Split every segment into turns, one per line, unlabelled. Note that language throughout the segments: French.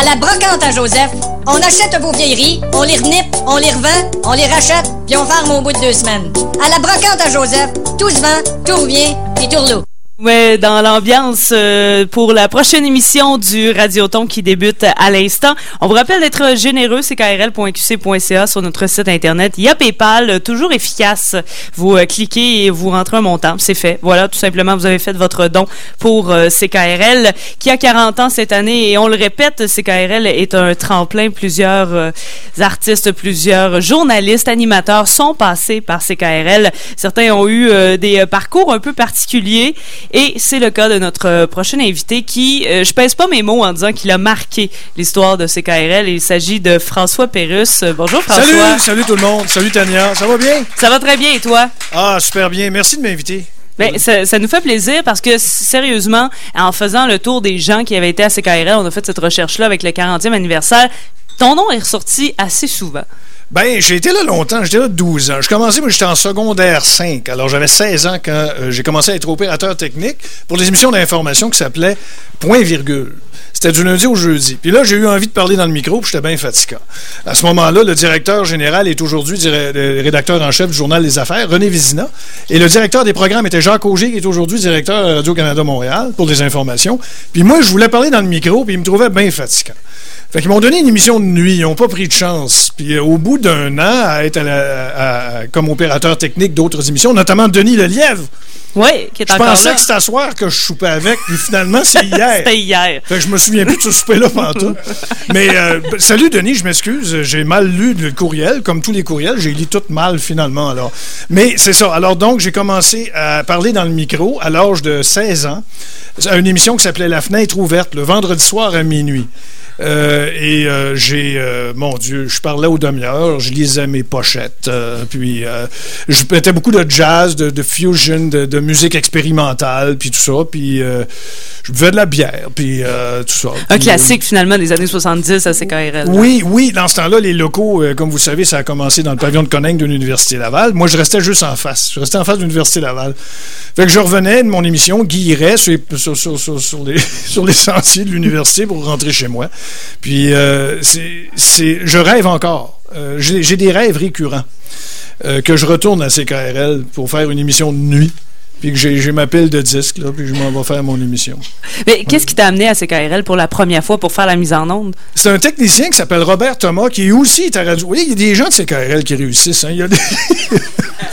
À la brocante à Joseph, on achète vos vieilleries, on les renipe, on les revend, on les rachète, puis on ferme au bout de deux semaines. À la brocante à Joseph, tout se vend, tout revient, et tout reloue.
Ouais, dans l'ambiance euh, pour la prochaine émission du Radioton qui débute à l'instant. On vous rappelle d'être généreux, c'est krl.qc.ca sur notre site internet. Il y a PayPal, euh, toujours efficace. Vous euh, cliquez et vous rentrez un montant, c'est fait. Voilà, tout simplement, vous avez fait votre don pour CKRL qui a 40 ans cette année et on le répète, CKRL est un tremplin. Plusieurs artistes, plusieurs journalistes, animateurs sont passés par CKRL. Certains ont eu des parcours un peu particuliers et c'est le cas de notre euh, prochain invité qui, euh, je pèse pas mes mots en disant qu'il a marqué l'histoire de CKRL. Il s'agit de François Pérus. Euh, bonjour François.
Salut, salut tout le monde. Salut Tania. Ça va bien?
Ça va très bien et toi?
Ah, super bien. Merci de m'inviter.
Ben, ça, ça, nous fait plaisir parce que, sérieusement, en faisant le tour des gens qui avaient été à CKRL, on a fait cette recherche-là avec le 40e anniversaire, ton nom est ressorti assez souvent.
Ben, j'ai été là longtemps. J'étais là 12 ans. Je commençais, moi, j'étais en secondaire 5. Alors, j'avais 16 ans quand euh, j'ai commencé à être opérateur technique pour des émissions d'information qui s'appelaient Point Virgule. C'était du lundi au jeudi. Puis là, j'ai eu envie de parler dans le micro, puis j'étais bien fatigué. À ce moment-là, le directeur général est aujourd'hui rédacteur en chef du journal Les Affaires, René Vizina. Et le directeur des programmes était Jacques Auger, qui est aujourd'hui directeur de Radio-Canada Montréal pour des informations. Puis moi, je voulais parler dans le micro, puis il me trouvait bien fatiguant. Fait qu'ils m'ont donné une émission de nuit. Ils n'ont pas pris de chance. Puis euh, au bout d'un an, à être comme opérateur technique d'autres émissions, notamment Denis Lelièvre.
Oui, qui est
je
encore
là. Je pensais que c'était à soir que je soupais avec, puis finalement, c'est hier.
c'était hier.
Fait que je me souviens plus de ce souper-là tout. Mais euh, salut Denis, je m'excuse. J'ai mal lu le courriel, comme tous les courriels. J'ai lu tout mal finalement. Alors. Mais c'est ça. Alors donc, j'ai commencé à parler dans le micro à l'âge de 16 ans, à une émission qui s'appelait La fenêtre ouverte, le vendredi soir à minuit. Euh, et euh, j'ai, euh, mon Dieu, je parlais aux demi-heures, je lisais mes pochettes, puis je mettais beaucoup de jazz, de, fusion, de, musique expérimentale, puis tout ça, puis je buvais de la bière, puis tout ça.
Un classique finalement des années 70 à CKRL.
Oui, oui, dans ce temps-là, les locaux, comme vous savez, ça a commencé dans le pavillon de Coningue de l'Université Laval. Moi, je restais juste en face. Je restais en face de l'Université Laval. Fait que je revenais de mon émission, Guy sur, sur, sur, sur, les, sur les sentiers de l'université pour rentrer chez moi. Puis, euh, c'est, je rêve encore. Euh, j'ai, des rêves récurrents. Euh, que je retourne à CKRL pour faire une émission de nuit puis que j'ai ma pile de disques, là, puis je m'en vais faire mon émission.
Mais qu'est-ce qui t'a amené à CKRL pour la première fois pour faire la mise en onde?
C'est un technicien qui s'appelle Robert Thomas, qui est aussi à radio. Oui, il y a des gens de CKRL qui réussissent. Hein. Il y a des...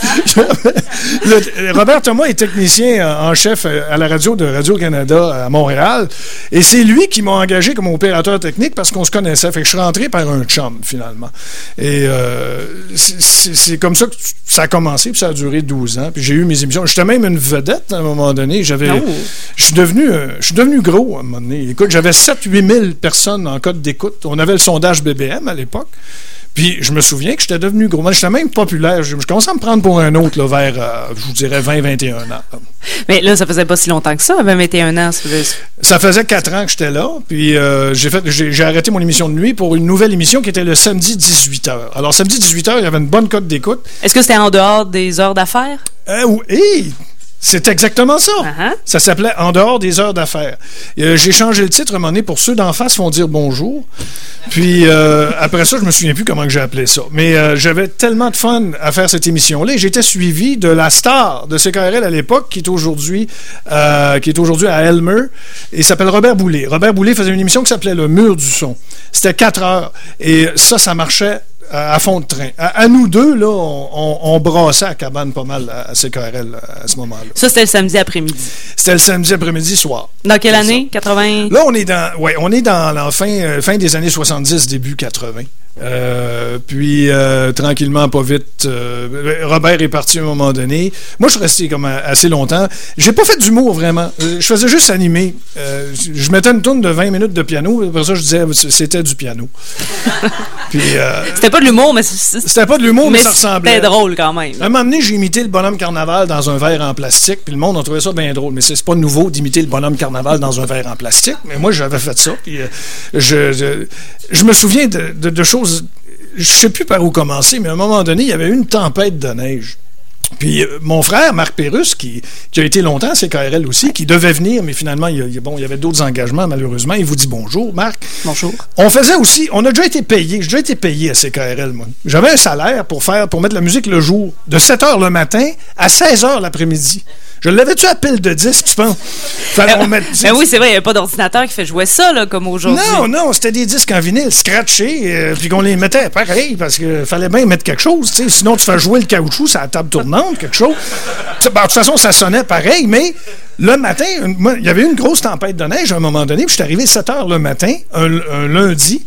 Robert Thomas est technicien en chef à la radio de Radio-Canada à Montréal. Et c'est lui qui m'a engagé comme opérateur technique parce qu'on se connaissait. Fait que je suis rentré par un chum, finalement. Et euh, c'est comme ça que ça a commencé, puis ça a duré 12 ans. Puis j'ai eu mes émissions. J'étais même une vedette à un moment donné. J'avais, oh. je suis devenu, euh, je suis devenu gros à un moment donné. Écoute, j'avais 7-8 000 personnes en code d'écoute. On avait le sondage BBM à l'époque. Puis je me souviens que j'étais devenu gros. Moi, j'étais même populaire. Je, commençais à me prendre pour un autre là, vers, euh, je vous dirais, 20-21 ans.
Mais là, ça faisait pas si longtemps que ça, 20-21 ans.
Ça faisait 4 ans que j'étais là. Puis euh, j'ai, fait, j'ai, arrêté mon émission de nuit pour une nouvelle émission qui était le samedi 18h. Alors, samedi 18h, il y avait une bonne cote d'écoute.
Est-ce que c'était en dehors des heures d'affaires?
Euh, oui. C'est exactement ça. Uh-huh. Ça s'appelait En dehors des heures d'affaires. Euh, j'ai changé le titre à un moment donné pour ceux d'en face font dire bonjour. Puis euh, après ça, je me souviens plus comment j'ai appelé ça. Mais euh, j'avais tellement de fun à faire cette émission-là. J'étais suivi de la star de CKRL à l'époque, qui est aujourd'hui qui est aujourd'hui à Elmer, et s'appelle Robert Boulet. Robert Boulet faisait une émission qui s'appelait Le Mur du son. C'était quatre heures. Et ça, ça marchait à, fond de train. À, nous deux, là, on, on, brassait à cabane pas mal à, CKRL à ce moment-là.
Ça, c'était le samedi après-midi.
C'était le samedi après-midi soir.
Dans quelle année? 80?
Là, on est dans, ouais, on est dans la fin, euh, fin des années 70, début 80. Euh, puis, euh, tranquillement, pas vite, euh, Robert est parti à un moment donné. Moi, je suis resté comme assez longtemps. J'ai pas fait d'humour, vraiment. Je faisais juste animer. je mettais une tourne de 20 minutes de piano. Après ça, je disais c'était du piano.
c'était pas de l'humour, mais...
C'était pas de l'humour, mais, ça ressemblait.
C'était drôle, quand même.
À un moment donné, j'ai imité le bonhomme carnaval dans un verre en plastique, puis le monde a trouvé ça bien drôle. Mais c'est pas nouveau d'imiter le bonhomme carnaval dans un verre en plastique. Mais moi, j'avais fait ça. Puis, je, je, me souviens de choses je sais plus par où commencer, mais à un moment donné, il y avait une tempête de neige. Puis euh, mon frère, Marc Pérus, qui, qui, a été longtemps à CKRL aussi, qui devait venir, mais finalement, il, bon, il y avait d'autres engagements, malheureusement. Il vous dit bonjour, Marc.
Bonjour.
On faisait aussi, on a déjà été payé, j'ai déjà été payé à CKRL, moi. J'avais un salaire pour faire, pour mettre la musique le jour, de 7 h le matin à 16 h l'après-midi. Je l'avais-tu à pile de disques, tu penses?
Fallait ben, mettre, ben oui, c'est vrai, il n'y a pas d'ordinateur qui fait jouer ça, là, comme aujourd'hui.
Non, non, c'était des disques en vinyle, scratchés, euh, puis qu'on les mettait pareil, parce qu'il fallait bien mettre quelque chose, tu sais. Sinon, tu fais jouer le caoutchouc sur la table tournante, quelque chose. Ben, de toute façon, ça sonnait pareil, mais le matin, il y avait une grosse tempête de neige à un moment donné, puis je suis arrivé 7 heures le matin, un, lundi.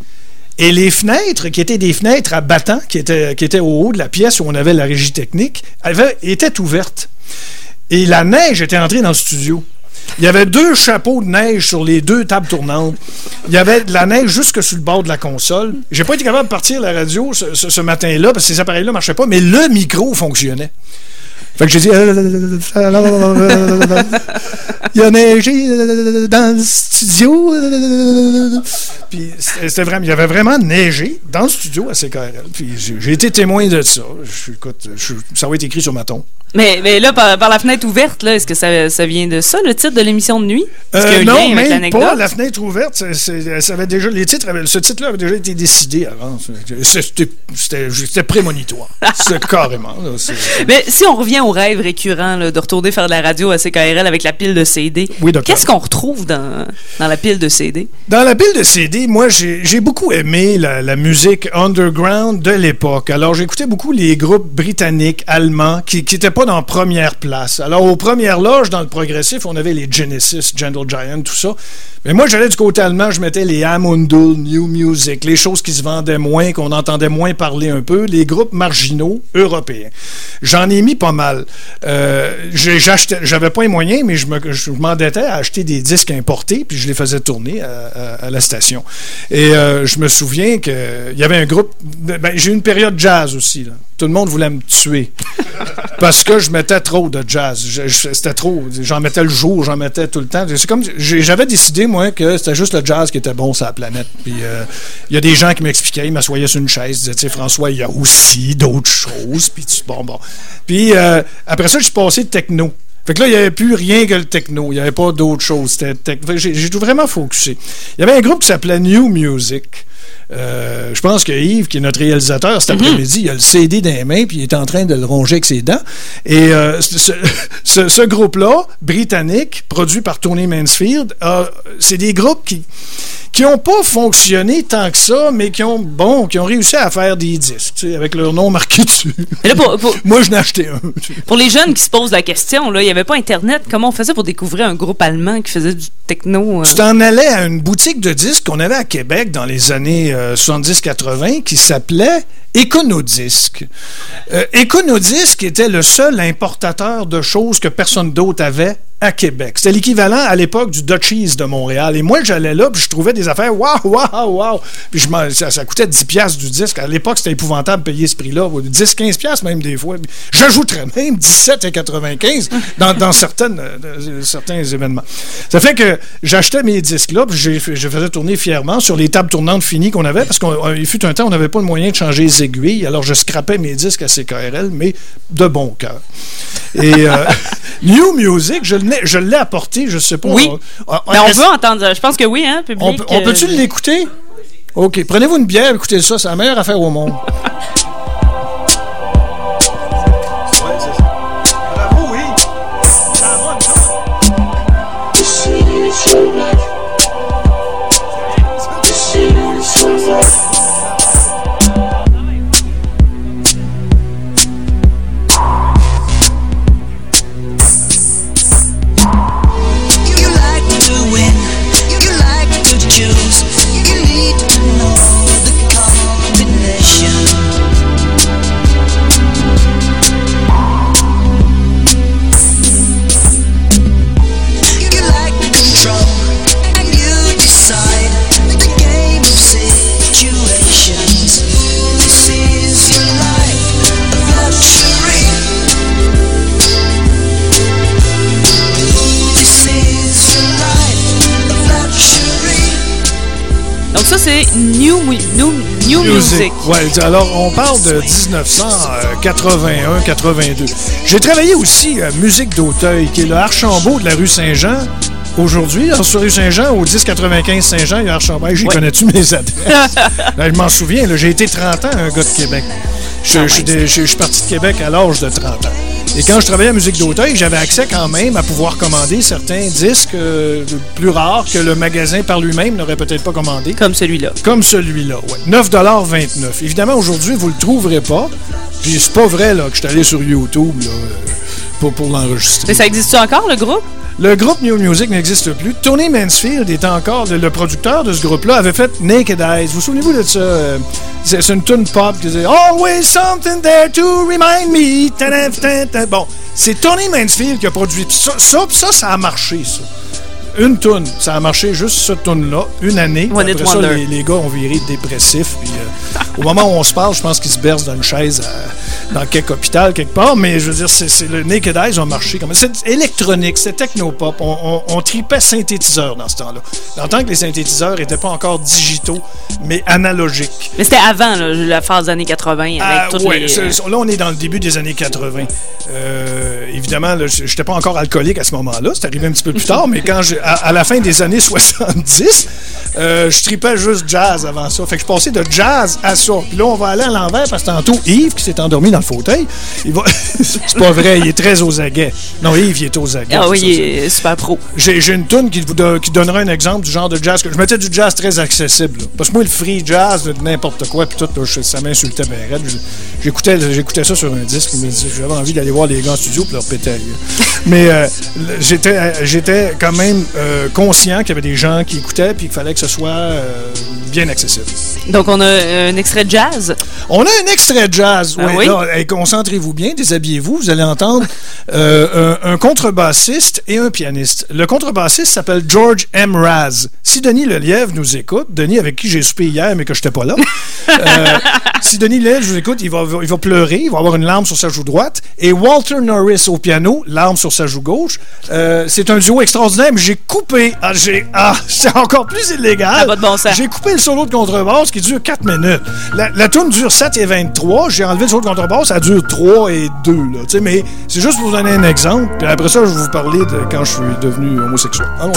Et les fenêtres, qui étaient des fenêtres à battant, qui étaient, qui étaient au haut de la pièce où on avait la régie technique, avaient, étaient ouvertes. Et la neige était entrée dans le studio. Il y avait deux chapeaux de neige sur les deux tables tournantes. Il y avait de la neige jusque sur le bord de la console. J'ai pas été capable de partir la radio ce, matin-là parce que ces appareils-là marchaient pas, mais le micro fonctionnait. Fait que j'ai dit, il y a neigé dans le studio. Puis il y avait vraiment neigé dans le studio à CKRL. Puis j'ai été témoin de ça. Ça va être écrit sur ma tombe.
Mais, mais là, par, la fenêtre ouverte, là, est-ce que ça, ça, vient de ça, le titre de l'émission de nuit?
Euh, non, même pas. La fenêtre ouverte, ça avait déjà, les titres ce titre-là avait déjà été décidé avant. C'était prémonitoire. C'est carrément.
mais si on revient au rêve récurrent de retourner faire de la radio à CKRL avec la pile de CD, qu'est-ce qu'on retrouve dans, dans la pile de CD?
Dans la pile de CD, moi, j'ai beaucoup aimé la, la musique underground de l'époque. Alors, j'écoutais beaucoup les groupes britanniques, allemands, qui, qui étaient dans première place. Alors, aux premières loges, dans le progressif, on avait les Genesis, Gentle Giant, tout ça. Mais moi, j'allais du côté allemand, je mettais les Amundul, New Music, les choses qui se vendaient moins, qu'on entendait moins parler un peu, les groupes marginaux européens. J'en ai mis pas mal. Euh, J'avais pas les moyens, mais je m'endettais à acheter des disques importés, puis je les faisais tourner à, la station. Et euh, je me souviens qu'il y avait un groupe. Ben, J'ai eu une période jazz aussi. Tout le monde voulait me tuer. Parce que je mettais trop de jazz. C'était trop. J'en mettais le jour, j'en mettais tout le temps. C'est comme j'avais décidé, moi, que c'était juste le jazz qui était bon sur la planète. Puis euh, il y a des gens qui m'expliquaient, ils m'assoyaient sur une chaise, ils disaient, François, il y a aussi d'autres choses. Puis bon, bon. Puis euh, après ça, je suis passé de techno. Fait que là, il n'y avait plus rien que le techno. Il n'y avait pas d'autres choses. J'ai tout vraiment focusé. Il y avait un groupe qui s'appelait New Music. Euh, je pense que Yves, qui est notre réalisateur, cet mhm. après-midi, il a le CD dans les mains, puis il est en train de le ronger avec ses dents. Et euh, ce, groupe-là, britannique, produit par Tony Mansfield, c'est des groupes qui qui n'ont pas fonctionné tant que ça, mais qui ont bon, qui ont réussi à faire des disques, avec leur nom marqué dessus. Moi, je n'ai acheté un.
Pour les jeunes qui se posent la question, il n'y avait pas Internet. Comment on faisait pour découvrir un groupe allemand qui faisait du techno?
Euh? Tu t'en allais à une boutique de disques qu'on avait à Québec dans les années 70-80 euh, qui s'appelait Econodisc. Euh, Econodisc était le seul importateur de choses que personne d'autre avait à Québec. C'était l'équivalent à l'époque du Dutchies de Montréal. Et moi, j'allais là, puis je trouvais des affaires, waouh, waouh, waouh. Puis ça, coûtait 10 piastres du disque. À l'époque, c'était épouvantable de payer ce prix-là. 10, 15 piastres même des fois. J'ajouterais même 17,95 dans, dans certaines, euh, certains événements. Ça fait que j'achetais mes disques-là, puis je faisais tourner fièrement sur les tables tournantes finies qu'on avait, parce qu'il fut un temps, on n'avait pas le moyen de changer les aiguilles. Alors, je scrapais mes disques à CKRL, mais de bon cœur. Et euh, New Music, je l'ai apporté, je sais pas.
Oui. On, ben, on, veut entendre. Je pense que oui, hein, public.
On, peut-tu euh, l'écouter? OK. Prenez-vous une bière, écoutez ça. C'est la meilleure affaire au monde. Ouais, alors on parle de 1981-82. J'ai travaillé aussi à Musique d'Auteuil, qui est le Archambault de la rue Saint-Jean. Aujourd'hui, sur rue Saint-Jean, au 1095 Saint-Jean, il y a Archambault. J'y connais-tu mes adresses? je m'en souviens, j'ai été 30 ans un gars de Québec. Je, je suis parti de Québec à l'âge de 30 ans. Et quand je travaillais à Musique d'Auteuil, j'avais accès quand même à pouvoir commander certains disques euh, plus rares que le magasin par lui-même n'aurait peut-être pas commandé.
Comme celui-là.
Comme celui-là, oui. 9,29 Évidemment, aujourd'hui, vous ne le trouverez pas. Puis c'est pas vrai là, que je suis allé sur YouTube là, euh, pour, pour l'enregistrer.
Mais ça existe encore, le groupe?
Le groupe New Music n'existe plus. Tony Mansfield est encore le, producteur de ce groupe-là, avait fait Naked Eyes. Vous souvenez-vous de ça? Euh, c'est une tune pop qui disait Always something there to remind me. Bon, c'est Tony Mansfield qui a produit ça. Ça, ça, ça a marché, ça une toune. Ça a marché juste cette toune-là, une année. Après ça, les, gars ont viré dépressifs. Puis, euh, au moment où on se parle, je pense qu'ils se bercent dans une chaise euh, dans quelque hôpital, quelque part. Mais je veux dire, c'est le Naked Eyes ont marché. C'est électronique, c'est technopop. On, on, tripait synthétiseurs dans ce temps-là. Dans temps que les synthétiseurs n'étaient pas encore digitaux, mais analogiques.
Mais c'était avant la phase des années 80. Avec ah,
ouais, Là, on est dans le début des années 80. Euh, évidemment, je n'étais pas encore alcoolique à ce moment-là. C'est arrivé un petit peu plus tard, mais quand j'ai à, la fin des années 70, euh, je tripais juste jazz avant ça. Fait que je passais de jazz à ça. Puis là, on va aller à l'envers parce que tantôt, Yves, qui s'est endormi dans le fauteuil, il va... c'est pas vrai, il est très aux aguets. Non, Yves, il est aux aguets.
Ah oui, il est super pro.
J'ai, une toune qui, vous qui donnera un exemple du genre de jazz que je mettais du jazz très accessible. Parce que moi, le free jazz, de n'importe quoi, puis tout, ça m'insultait bien J'écoutais, j'écoutais ça sur un disque, j'avais envie d'aller voir les gars en studio pour leur péter. mais euh, j'étais, j'étais quand même euh, conscient qu'il y avait des gens qui écoutaient puis qu'il fallait que ce soit euh, bien accessible.
Donc, on a un extrait de jazz?
On a un extrait de jazz, ah oui. concentrez-vous bien, déshabillez-vous, vous allez entendre euh, un, contrebassiste et un pianiste. Le contrebassiste s'appelle George M. Raz. Si Denis Lelièvre nous écoute, Denis avec qui j'ai soupé hier mais que je n'étais pas là, si Denis Lelièvre nous écoute, il va, il va pleurer, il va avoir une larme sur sa joue droite. Et Walter Norris au piano, larme sur sa joue gauche. c'est un duo extraordinaire, mais j'ai coupé. Ah, j'ai, ah, c'est encore plus illégal.
bon
j'ai coupé le solo de contrebasse qui dure 4 minutes. La, la tune dure 7 et 23. J'ai enlevé le solo de contrebasse, ça dure 3 et 2. Là, mais c'est juste pour vous donner un exemple. Puis après ça, je vais vous parler de quand je suis devenu homosexuel. Allons.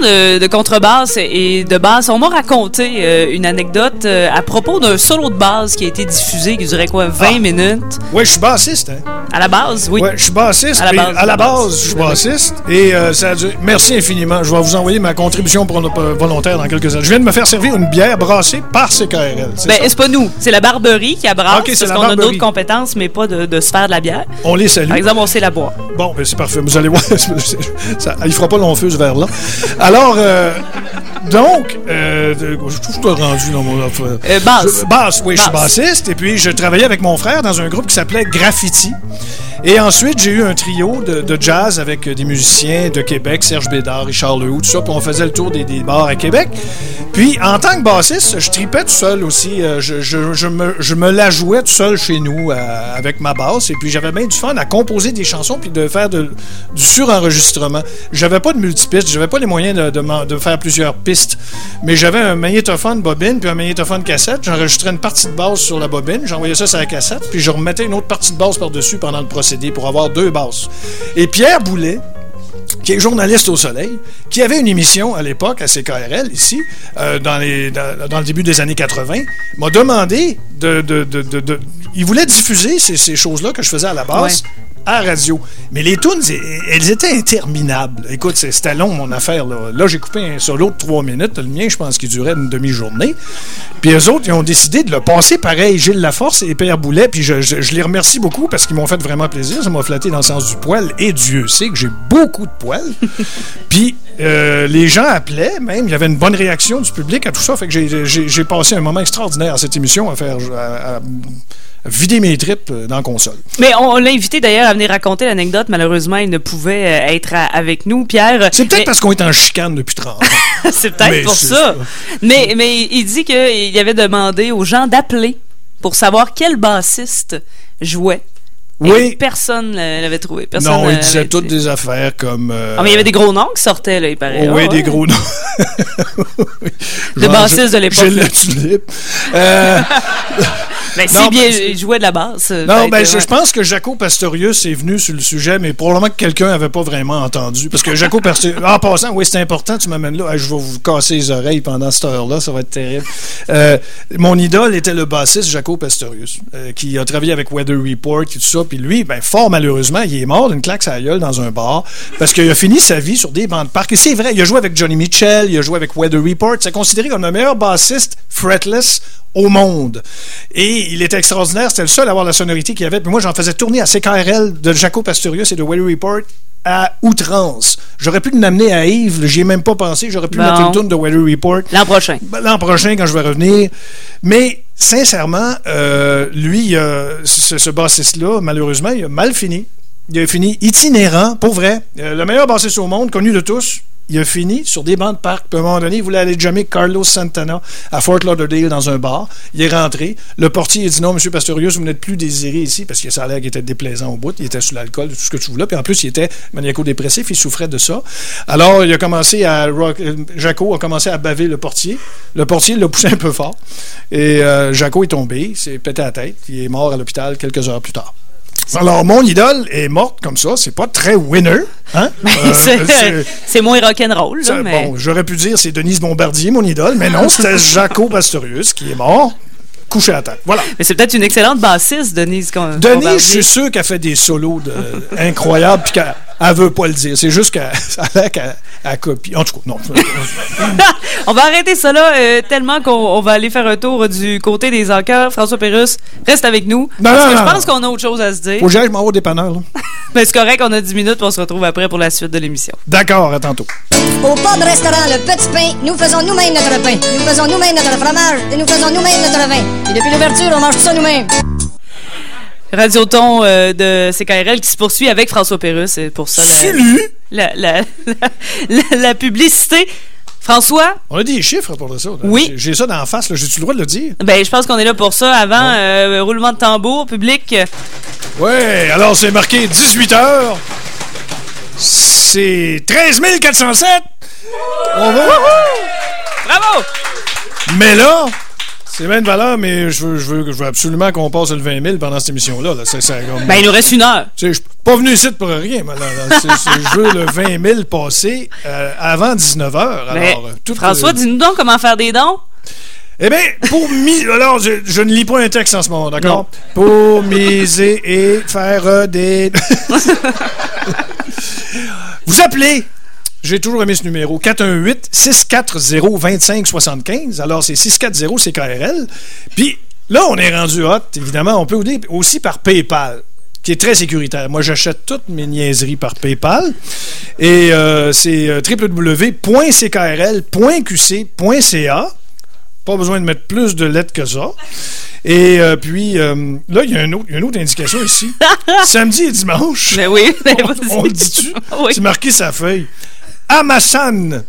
De, contrebasse et de basse, on m'a raconté euh, une anecdote euh, à propos d'un solo de basse qui a été diffusé, qui durait quoi, 20 ah. minutes?
Oui, je suis bassiste. Hein?
À la base, oui.
Je suis bassiste. À la base, je suis bassiste. Et euh, ça a Merci infiniment. Je vais vous envoyer ma contribution pour volontaire dans quelques années. Je viens de me faire servir une bière brassée par CKRL.
Ben, c'est pas nous. C'est la Barberie qui a brasse parce qu'on a d'autres compétences, mais pas de, de, se faire de la bière.
On les salue.
Par exemple, on sait la boire.
Bon, ben c'est parfait. Vous allez voir. ça, il fera pas long feu, ce verre-là. Alors, euh, donc, euh, je suis rendu dans mon...
Euh, basse.
basse, oui, je suis bassiste. Et puis, je travaillais avec mon frère dans un groupe qui s'appelait Graffiti. Et ensuite, j'ai eu un trio de, jazz avec des musiciens de Québec, Serge Bédard, Richard Lehoux, tout ça, puis on faisait le tour des, bars à Québec. Puis, en tant que bassiste, je tripais tout seul aussi. Euh, je, me, la jouais tout seul chez nous euh, avec ma basse. Et puis, j'avais bien du fun à composer des chansons puis de faire de, du surenregistrement. J'avais pas de multipiste, j'avais pas les moyens de, faire plusieurs pistes. Mais j'avais un magnétophone bobine puis un magnétophone cassette. J'enregistrais une partie de basse sur la bobine, j'envoyais ça sur la cassette, puis je remettais une autre partie de basse par-dessus pendant le pour avoir deux basses. Et Pierre Boulet, qui est journaliste au Soleil, qui avait une émission à l'époque à CKRL, ici, euh, dans, le début des années 80, m'a demandé de, de, Il voulait diffuser ces, choses-là que je faisais à la base à radio. Mais les tunes, elles étaient interminables. Écoute, c'était long, mon affaire. Là, là j'ai coupé un solo de trois minutes. Le mien, je pense qu'il durait une demi-journée. Puis eux autres, ils ont décidé de le passer pareil. Gilles Laforce et Pierre Boulet. Puis je, je, les remercie beaucoup parce qu'ils m'ont fait vraiment plaisir. Ça m'a flatté dans le sens du poil. Et Dieu sait que j'ai beaucoup de poils. Puis euh, les gens appelaient, même. Il y avait une bonne réaction du public à tout ça. Fait que j'ai passé un moment extraordinaire à cette émission à faire... à, vider mes tripes euh, dans la console.
Mais on, l'a invité d'ailleurs à venir raconter l'anecdote. Malheureusement, il ne pouvait euh, être avec nous, Pierre.
C'est peut-être parce qu'on est en chicane depuis 30 ans.
C'est peut-être pour ça. Mais, mais il dit qu'il avait demandé aux gens d'appeler pour savoir quel bassiste jouait.
Oui.
personne ne l'avait trouvé. Personne
non, il disait toutes des affaires comme.
Euh, ah, mais il y avait des gros noms qui sortaient, là, il paraît.
oui, des gros noms.
de bassistes de l'époque.
J'ai le tulipe. Euh...
Ben, si bien il jouait de la basse.
Non, ben, je, pense que Jaco Pastorius est venu sur le sujet, mais probablement que quelqu'un n'avait pas vraiment entendu. Parce que Jaco Pastorius. En passant, oui, c'est important, tu m'amènes là. je vais vous casser les oreilles pendant cette heure-là, ça va être terrible. Euh, mon idole était le bassiste Jaco Pastorius, euh, qui a travaillé avec Weather Report et tout ça. Puis lui, ben, fort malheureusement, il est mort d'une claque à la gueule dans un bar parce qu'il a fini sa vie sur des bancs de parc. Et c'est vrai, il a joué avec Johnny Mitchell, il a joué avec Weather Report. C'est considéré comme le meilleur bassiste fretless au monde. Et il était extraordinaire. C'était le seul à avoir la sonorité qu'il y avait. Puis moi, j'en faisais tourner à CKRL de Jaco Pastorius et de Weather Report à outrance. J'aurais pu l'amener à Yves, j'y ai même pas pensé. J'aurais pu mettre une tourne de Weather Report.
L'an prochain.
Ben, l'an prochain, quand je vais revenir. Mais, sincèrement, euh, lui, ce, ce bassiste-là, malheureusement, il a mal fini. Il a fini itinérant, pour vrai. Euh, le meilleur bassiste au monde, connu de tous il a fini sur des bancs de parc. Puis à un moment donné, il voulait aller jammer Carlos Santana à Fort Lauderdale dans un bar. Il est rentré. Le portier a dit non, monsieur Pastorius, vous n'êtes plus désiré ici parce que ça a l'air qu'il était déplaisant au bout. Il était sous l'alcool, tout ce que tu voulais. Puis en plus, il était maniaco-dépressif. Il souffrait de ça. Alors, il a commencé à. Euh, Jaco a commencé à baver le portier. Le portier l'a poussé un peu fort. Et euh, Jaco est tombé. S'est pété la tête. Il est mort à l'hôpital quelques heures plus tard. Alors, mon idole est morte comme ça. C'est pas très winner. Hein?
Ben, euh, c'est moins rock'n'roll. Mais...
Bon, j'aurais pu dire c'est Denise Bombardier, mon idole, mais non, c'était Jaco Pastorius qui est mort couché à terre. Voilà.
Mais c'est peut-être une excellente bassiste, Denise.
Denise, je suis sûr qu'elle fait des solos de, incroyables puis elle veut pas le dire. C'est juste qu'elle qu copie. En tout cas, non.
on va arrêter ça là, euh, tellement qu'on va aller faire un tour du côté des enquêtes. François Pérus, reste avec nous. parce que je pense qu'on a autre chose à se dire.
Faut que j'aille, je m'en vais au dépanneur.
Mais c'est correct, on a 10 minutes, on se retrouve après pour la suite de l'émission.
D'accord, à tantôt.
Au pub restaurant Le Petit Pain, nous faisons nous-mêmes notre pain. Nous faisons nous-mêmes notre fromage et nous faisons nous-mêmes notre vin. Et depuis l'ouverture, on mange tout ça nous-mêmes.
Radioton euh, de CKRL qui se poursuit avec François Pérus. C'est pour ça la, la, la, publicité. François?
On a des chiffres pour ça.
Oui.
J'ai ça d'en face. J'ai-tu le droit de le dire?
Ben, je pense qu'on est là pour ça. Avant, euh, roulement de tambour, public.
Oui, alors c'est marqué 18 heures. C'est 13 407.
Bravo! Bravo!
Mais là, c'est bien de valeur, mais je veux, je veux, je veux absolument qu'on passe le 20 000 pendant cette émission-là. Là.
Ben, il nous reste une heure.
Je suis pas venu ici pour rien. Je veux le 20 000 passer euh, avant 19 h. Alors,
euh, François, dis-nous donc comment faire des dons.
Eh bien, pour miser. Alors, je, ne lis pas un texte en ce moment, d'accord? Pour miser et faire euh, des. Vous appelez j'ai toujours aimé ce numéro. 418-640-2575. Alors, c'est 640 CKRL. Puis là, on est rendu hot, évidemment. On peut aussi par PayPal qui est très sécuritaire. Moi, j'achète toutes mes niaiseries par PayPal. Et euh, c'est euh, www.ckrl.qc.ca. Pas besoin de mettre plus de lettres que ça. Et euh, puis, là, il y a une autre, indication ici. Samedi et dimanche.
Ben oui. Ben
on, le dit-tu? C'est marqué sa feuille. Amassan.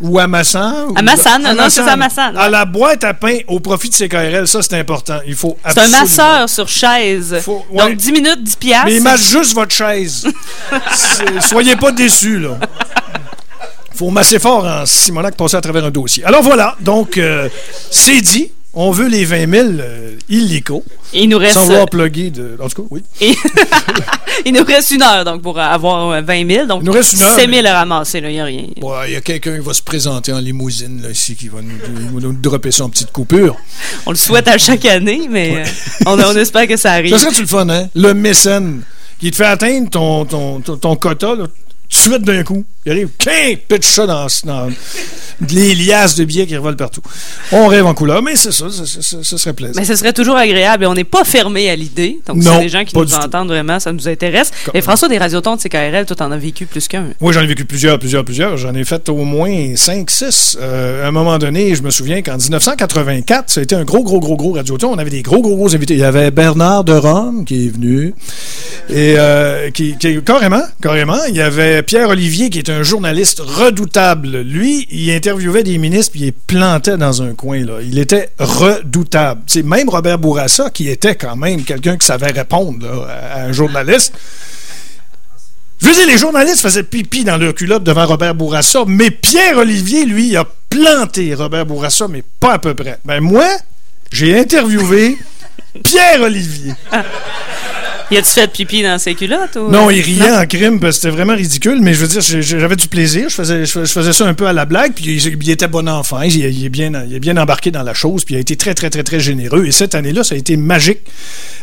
Ou Amassan.
Amassan, non, c'est Amassan.
À la boîte à pain au profit de CKRL, ça c'est important. Il faut
C'est un masseur sur chaise. Donc 10 minutes, 10 piastres.
Mais il masse juste votre chaise. Soyez pas déçus, là. faut masser fort en Simonac passer à travers un dossier. Alors voilà, donc euh, c'est dit. On veut les 20 000 euh, illégaux.
il nous reste.
Sans vouloir plugger de. En tout cas, oui.
il nous reste une heure donc pour avoir 20 000. Donc,
il nous reste une heure.
7 000 à ramasser, il n'y a rien.
Il y a quelqu'un qui va se présenter en limousine là, ici qui va nous, nous, dropper ça en petite coupure.
On le souhaite à chaque année, mais euh, on, on, espère que ça arrive.
Ça serait-tu le fun, hein? Le mécène qui te fait atteindre ton, ton, ton, ton quota, là, tout de suite d'un coup. Il arrive, qu'un pitch ça dans, dans les liasses de billets qui revolent partout. On rêve en couleur, mais c'est ça, ça serait plaisant.
Mais ce serait toujours agréable et on n'est pas fermé à l'idée. Donc,
Non,
c'est des gens qui nous
tout.
entendent vraiment, ça nous intéresse.
Comme-
Et François, des radiotons de CKRL, toi, t'en as vécu plus qu'un.
Moi, j'en ai vécu plusieurs, plusieurs, plusieurs. J'en ai fait au moins 5, 6. Euh, à un moment donné, je me souviens qu'en 1984, ça a été un gros, gros, gros, gros radioton. On avait des gros, gros, gros invités. Il y avait Bernard de Rome qui est venu. Et euh, qui, qui- carrément, carrément. Il y avait Pierre Olivier qui est un journaliste redoutable. Lui, il interviewait des ministres puis il les plantait dans un coin. Il était redoutable. C'est même Robert Bourassa qui était quand même quelqu'un qui savait répondre à un journaliste. Je veux dire, les journalistes faisaient pipi dans leur culotte devant Robert Bourassa, mais Pierre-Olivier, lui, il a planté Robert Bourassa, mais pas à peu près. Ben moi, j'ai interviewé Pierre-Olivier.
Y a-tu fait pipi dans ses culottes? Ou...
Non, il riait en crime parce que c'était vraiment ridicule, mais je veux dire, j'avais du plaisir. Je faisais, je fais- je faisais ça un peu à la blague, puis il, il était bon enfant. Il, il est bien, il est bien embarqué dans la chose, puis il a été très, très, très, très généreux. Et cette année-là, ça a été magique.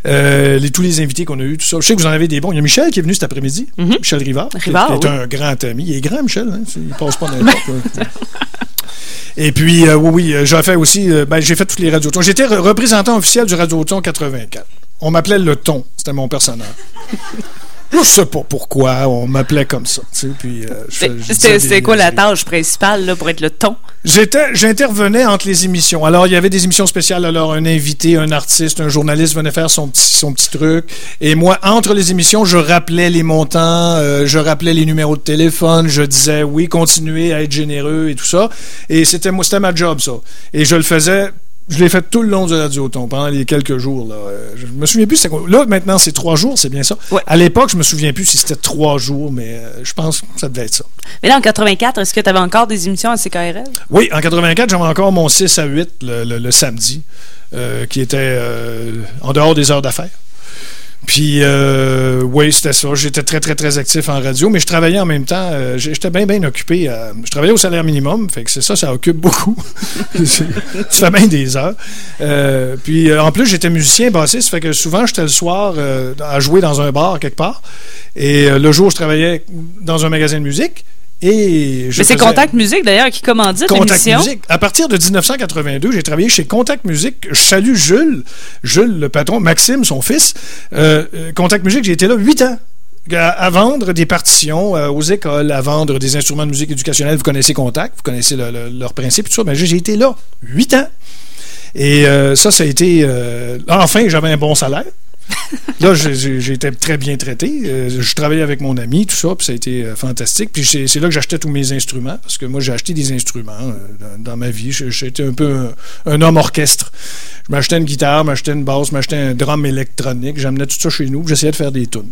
Euh, les- tous les invités qu'on a eus, tout ça. Je sais que vous en avez des bons. Il y a Michel qui est venu cet après-midi. Michel Rivard. qui-
Rivard,
qui est
oui.
un grand ami. Il est grand, Michel. Hein? Il passe pas n'importe quoi. Et puis, euh, oui, oui, euh, j'ai fait aussi, euh, ben, j'ai fait toutes les radiotons. J'étais re- représentant officiel du Radioton 84. On m'appelait Le Ton, c'était mon personnage. Je sais pas pourquoi on m'appelait comme ça. tu sais, Puis, euh,
C'était quoi la tâche principale là, pour être le ton?
J'étais, j'intervenais entre les émissions. Alors, il y avait des émissions spéciales. Alors, un invité, un artiste, un journaliste venait faire son petit, son petit truc. Et moi, entre les émissions, je rappelais les montants, euh, je rappelais les numéros de téléphone, je disais oui, continuez à être généreux et tout ça. Et c'était, moi, c'était ma job, ça. Et je le faisais. Je l'ai fait tout le long du Radioton, pendant les quelques jours. Là. Euh, Je me souviens plus. quoi. Là, maintenant, c'est trois jours, c'est bien ça?
Ouais.
À l'époque, je me souviens plus si c'était trois jours, mais euh, je pense que ça devait être ça.
Mais là, en 84, est-ce que tu avais encore des émissions à CKRL?
Oui, en 84, j'avais encore mon 6 à 8 le, le- le samedi, euh, qui était euh, en dehors des heures d'affaires. Puis, euh, oui, c'était ça. J'étais très, très, très actif en radio, mais je travaillais en même temps. euh, j'étais bien, bien occupé. euh, je travaillais au salaire minimum, fait que c'est ça, ça occupe beaucoup. tu fais bien des heures. Puis, en plus, j'étais musicien bassiste, fait que souvent, j'étais le soir à jouer dans un bar quelque part. Et le jour, je travaillais dans un magasin de musique. Et je
Mais c'est Contact Musique, d'ailleurs, qui commandite
Contact. Music. À partir de 1982, j'ai travaillé chez Contact Music. Je salue Jules, Jules, le patron, Maxime, son fils. Euh, euh, Contact Music, j'ai été là huit ans. À, à vendre des partitions euh, aux écoles, à vendre des instruments de musique éducationnelle. Vous connaissez Contact, vous connaissez le- le- leur principe, tout ça. Mais j'ai j'ai été là huit ans. Et euh, ça, ça a été. enfin, j'avais un bon salaire. Là, j'ai- été très bien traité. Euh, je travaillais avec mon ami, tout ça, puis ça a été euh, fantastique. Puis c'est là que j'achetais tous mes instruments, parce que moi, j'ai acheté des instruments euh, dans, ma vie. J'étais un peu un, homme orchestre. Je m'achetais une guitare, m'achetais une basse, m'achetais un drum électronique. J'amenais tout ça chez nous, j'essayais de faire des tunes.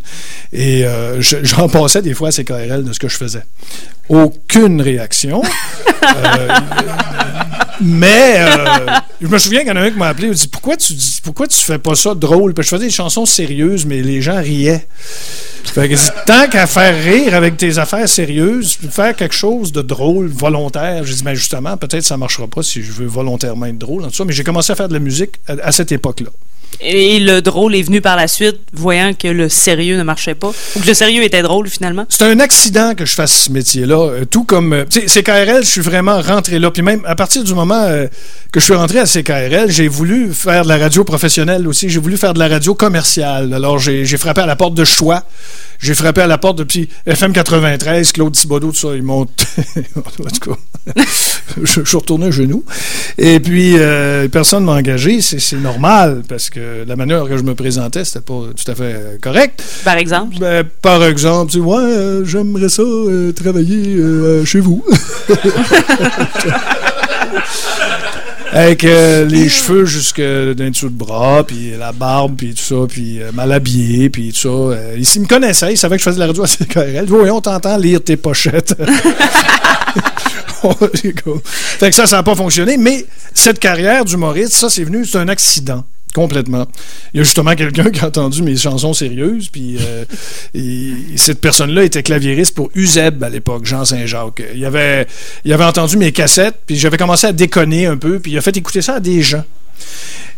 Et je- j'en passais des fois à CKRL de ce que je faisais. Aucune réaction. Euh, mais euh, je me souviens qu'il y en a un qui m'a appelé, m'a dit pourquoi tu fais pas ça drôle? Je faisais des chansons sérieuses, mais les gens riaient. Fait que, tant qu'à faire rire avec tes affaires sérieuses, faire quelque chose de drôle, volontaire, j'ai dit ben justement, peut-être ça marchera pas si je veux volontairement être drôle, en tout mais j'ai commencé à faire de la musique à cette époque-là.
Et le drôle est venu par la suite, voyant que le sérieux ne marchait pas. Ou que le sérieux était drôle, finalement.
C'est un accident que je fasse ce métier-là. euh, tout comme. euh, CKRL, je suis vraiment rentré là. Puis même à partir du moment euh, que je suis rentré à CKRL, j'ai voulu faire de la radio professionnelle aussi. J'ai voulu faire de la radio commerciale. Alors j'ai frappé à la porte de Choix. J'ai frappé à la porte de puis FM 93, Claude Thibodeau, tout ça. Ils m'ont. en tout cas, je, suis retourné à genoux. Et puis, personne ne m'a engagé. C'est normal parce que la manière que je me présentais, c'était pas tout à fait euh, correct.
Par exemple?
Ben, par exemple, tu ouais, euh, j'aimerais ça euh, travailler euh, chez vous. Avec euh, les cheveux jusque d'un dessous de bras, puis la barbe, puis tout ça, puis euh, mal habillé, puis tout ça. Euh, ils me connaissaient, ils savaient que je faisais de la radio à CKRL. Voyons, on t'entend lire tes pochettes. Cool. Fait que ça, ça n'a pas fonctionné. Mais cette carrière d'humoriste, ça, c'est venu, c'est un accident. Complètement. Il y a justement quelqu'un qui a entendu mes chansons sérieuses, puis euh, et cette personne-là était claviériste pour Uzeb à l'époque, Jean Saint-Jacques. Il avait, il avait entendu mes cassettes, puis j'avais commencé à déconner un peu, puis il a fait écouter ça à des gens.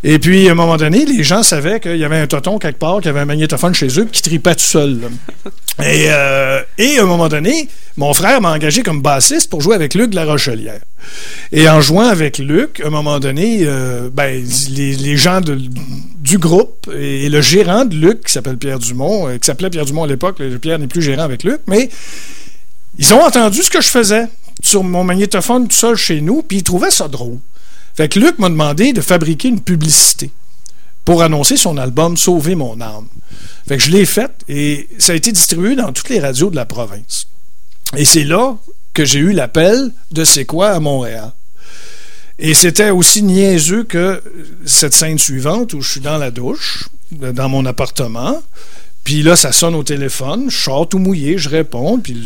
Et puis, à un moment donné, les gens savaient qu'il y avait un toton quelque part, qu'il y avait un magnétophone chez eux, qui tripait tout seul. Et, euh, et à un moment donné, mon frère m'a engagé comme bassiste pour jouer avec Luc de la Rochelière. Et en jouant avec Luc, à un moment donné, euh, ben, les, gens du groupe et, le gérant de Luc, qui s'appelle Pierre Dumont, euh, qui s'appelait Pierre Dumont à l'époque, Pierre n'est plus gérant avec Luc, mais ils ont entendu ce que je faisais sur mon magnétophone tout seul chez nous, puis ils trouvaient ça drôle. Fait que Luc m'a demandé de fabriquer une publicité pour annoncer son album Sauver mon âme. Fait que je l'ai fait et ça a été distribué dans toutes les radios de la province. Et c'est là que j'ai eu l'appel de C'est quoi à Montréal. Et c'était aussi niaiseux que cette scène suivante où je suis dans la douche, dans mon appartement, puis là, ça sonne au téléphone, je sors tout mouillé, je réponds, puis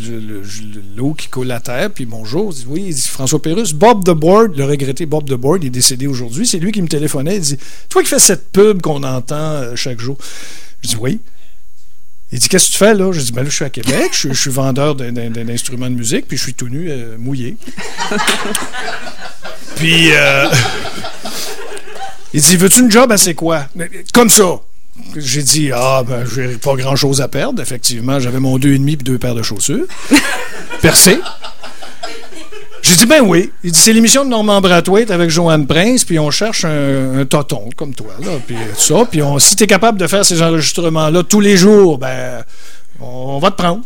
l'eau qui coule à terre, puis bonjour, dit, oui, il dit François Pérus, Bob the Board, le regretté Bob the Board, il est décédé aujourd'hui, c'est lui qui me téléphonait, il dit, toi qui fais cette pub qu'on entend euh, chaque jour. Je dis, oui. Il dit Qu'est-ce que tu fais là? Je dis Ben là, je suis à Québec, je, suis vendeur d'instruments de musique, puis je suis tout nu, euh, mouillé. puis euh, il dit Veux-tu une job C'est quoi? Comme ça. J'ai dit Ah, ben, j'ai pas grand-chose à perdre. Effectivement, j'avais mon deux et demi puis deux paires de chaussures. Percé. J'ai dit, ben oui. Il dit, c'est l'émission de Normand Brathwaite avec Joanne Prince, puis on cherche un, toton comme toi, là, puis ça. Puis on, si tu es capable de faire ces enregistrements-là tous les jours, ben, on, va te prendre.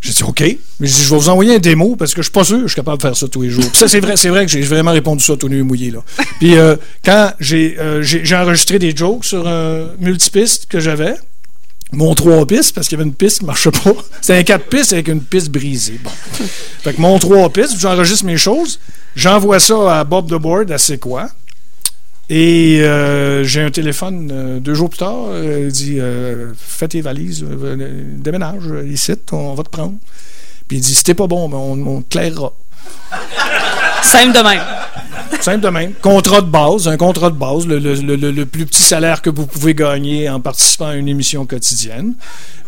J'ai dit, OK. Mais je vais vous envoyer un démo parce que je suis pas sûr que je suis capable de faire ça tous les jours. Ça, c'est vrai, c'est vrai que j'ai vraiment répondu ça tout nu mouillé, là. Puis euh, quand euh, j'ai, j'ai enregistré des jokes sur un multipiste que j'avais, mon trois pistes, parce qu'il y avait une piste qui ne marchait pas. C'était un quatre pistes avec une piste brisée. Bon. Fait que mon trois pistes, j'enregistre mes choses, j'envoie ça à Bob the Board, à C'est quoi. Et euh, j'ai un téléphone euh, deux jours plus tard, euh, il dit Fais tes valises, déménage ici, on va te prendre. Puis il dit Si t'es pas bon, ben, on, on te clairera.
Simple de même.
Simple de même. Contrat de base, un contrat de base, le, plus petit salaire que vous pouvez gagner en participant à une émission quotidienne.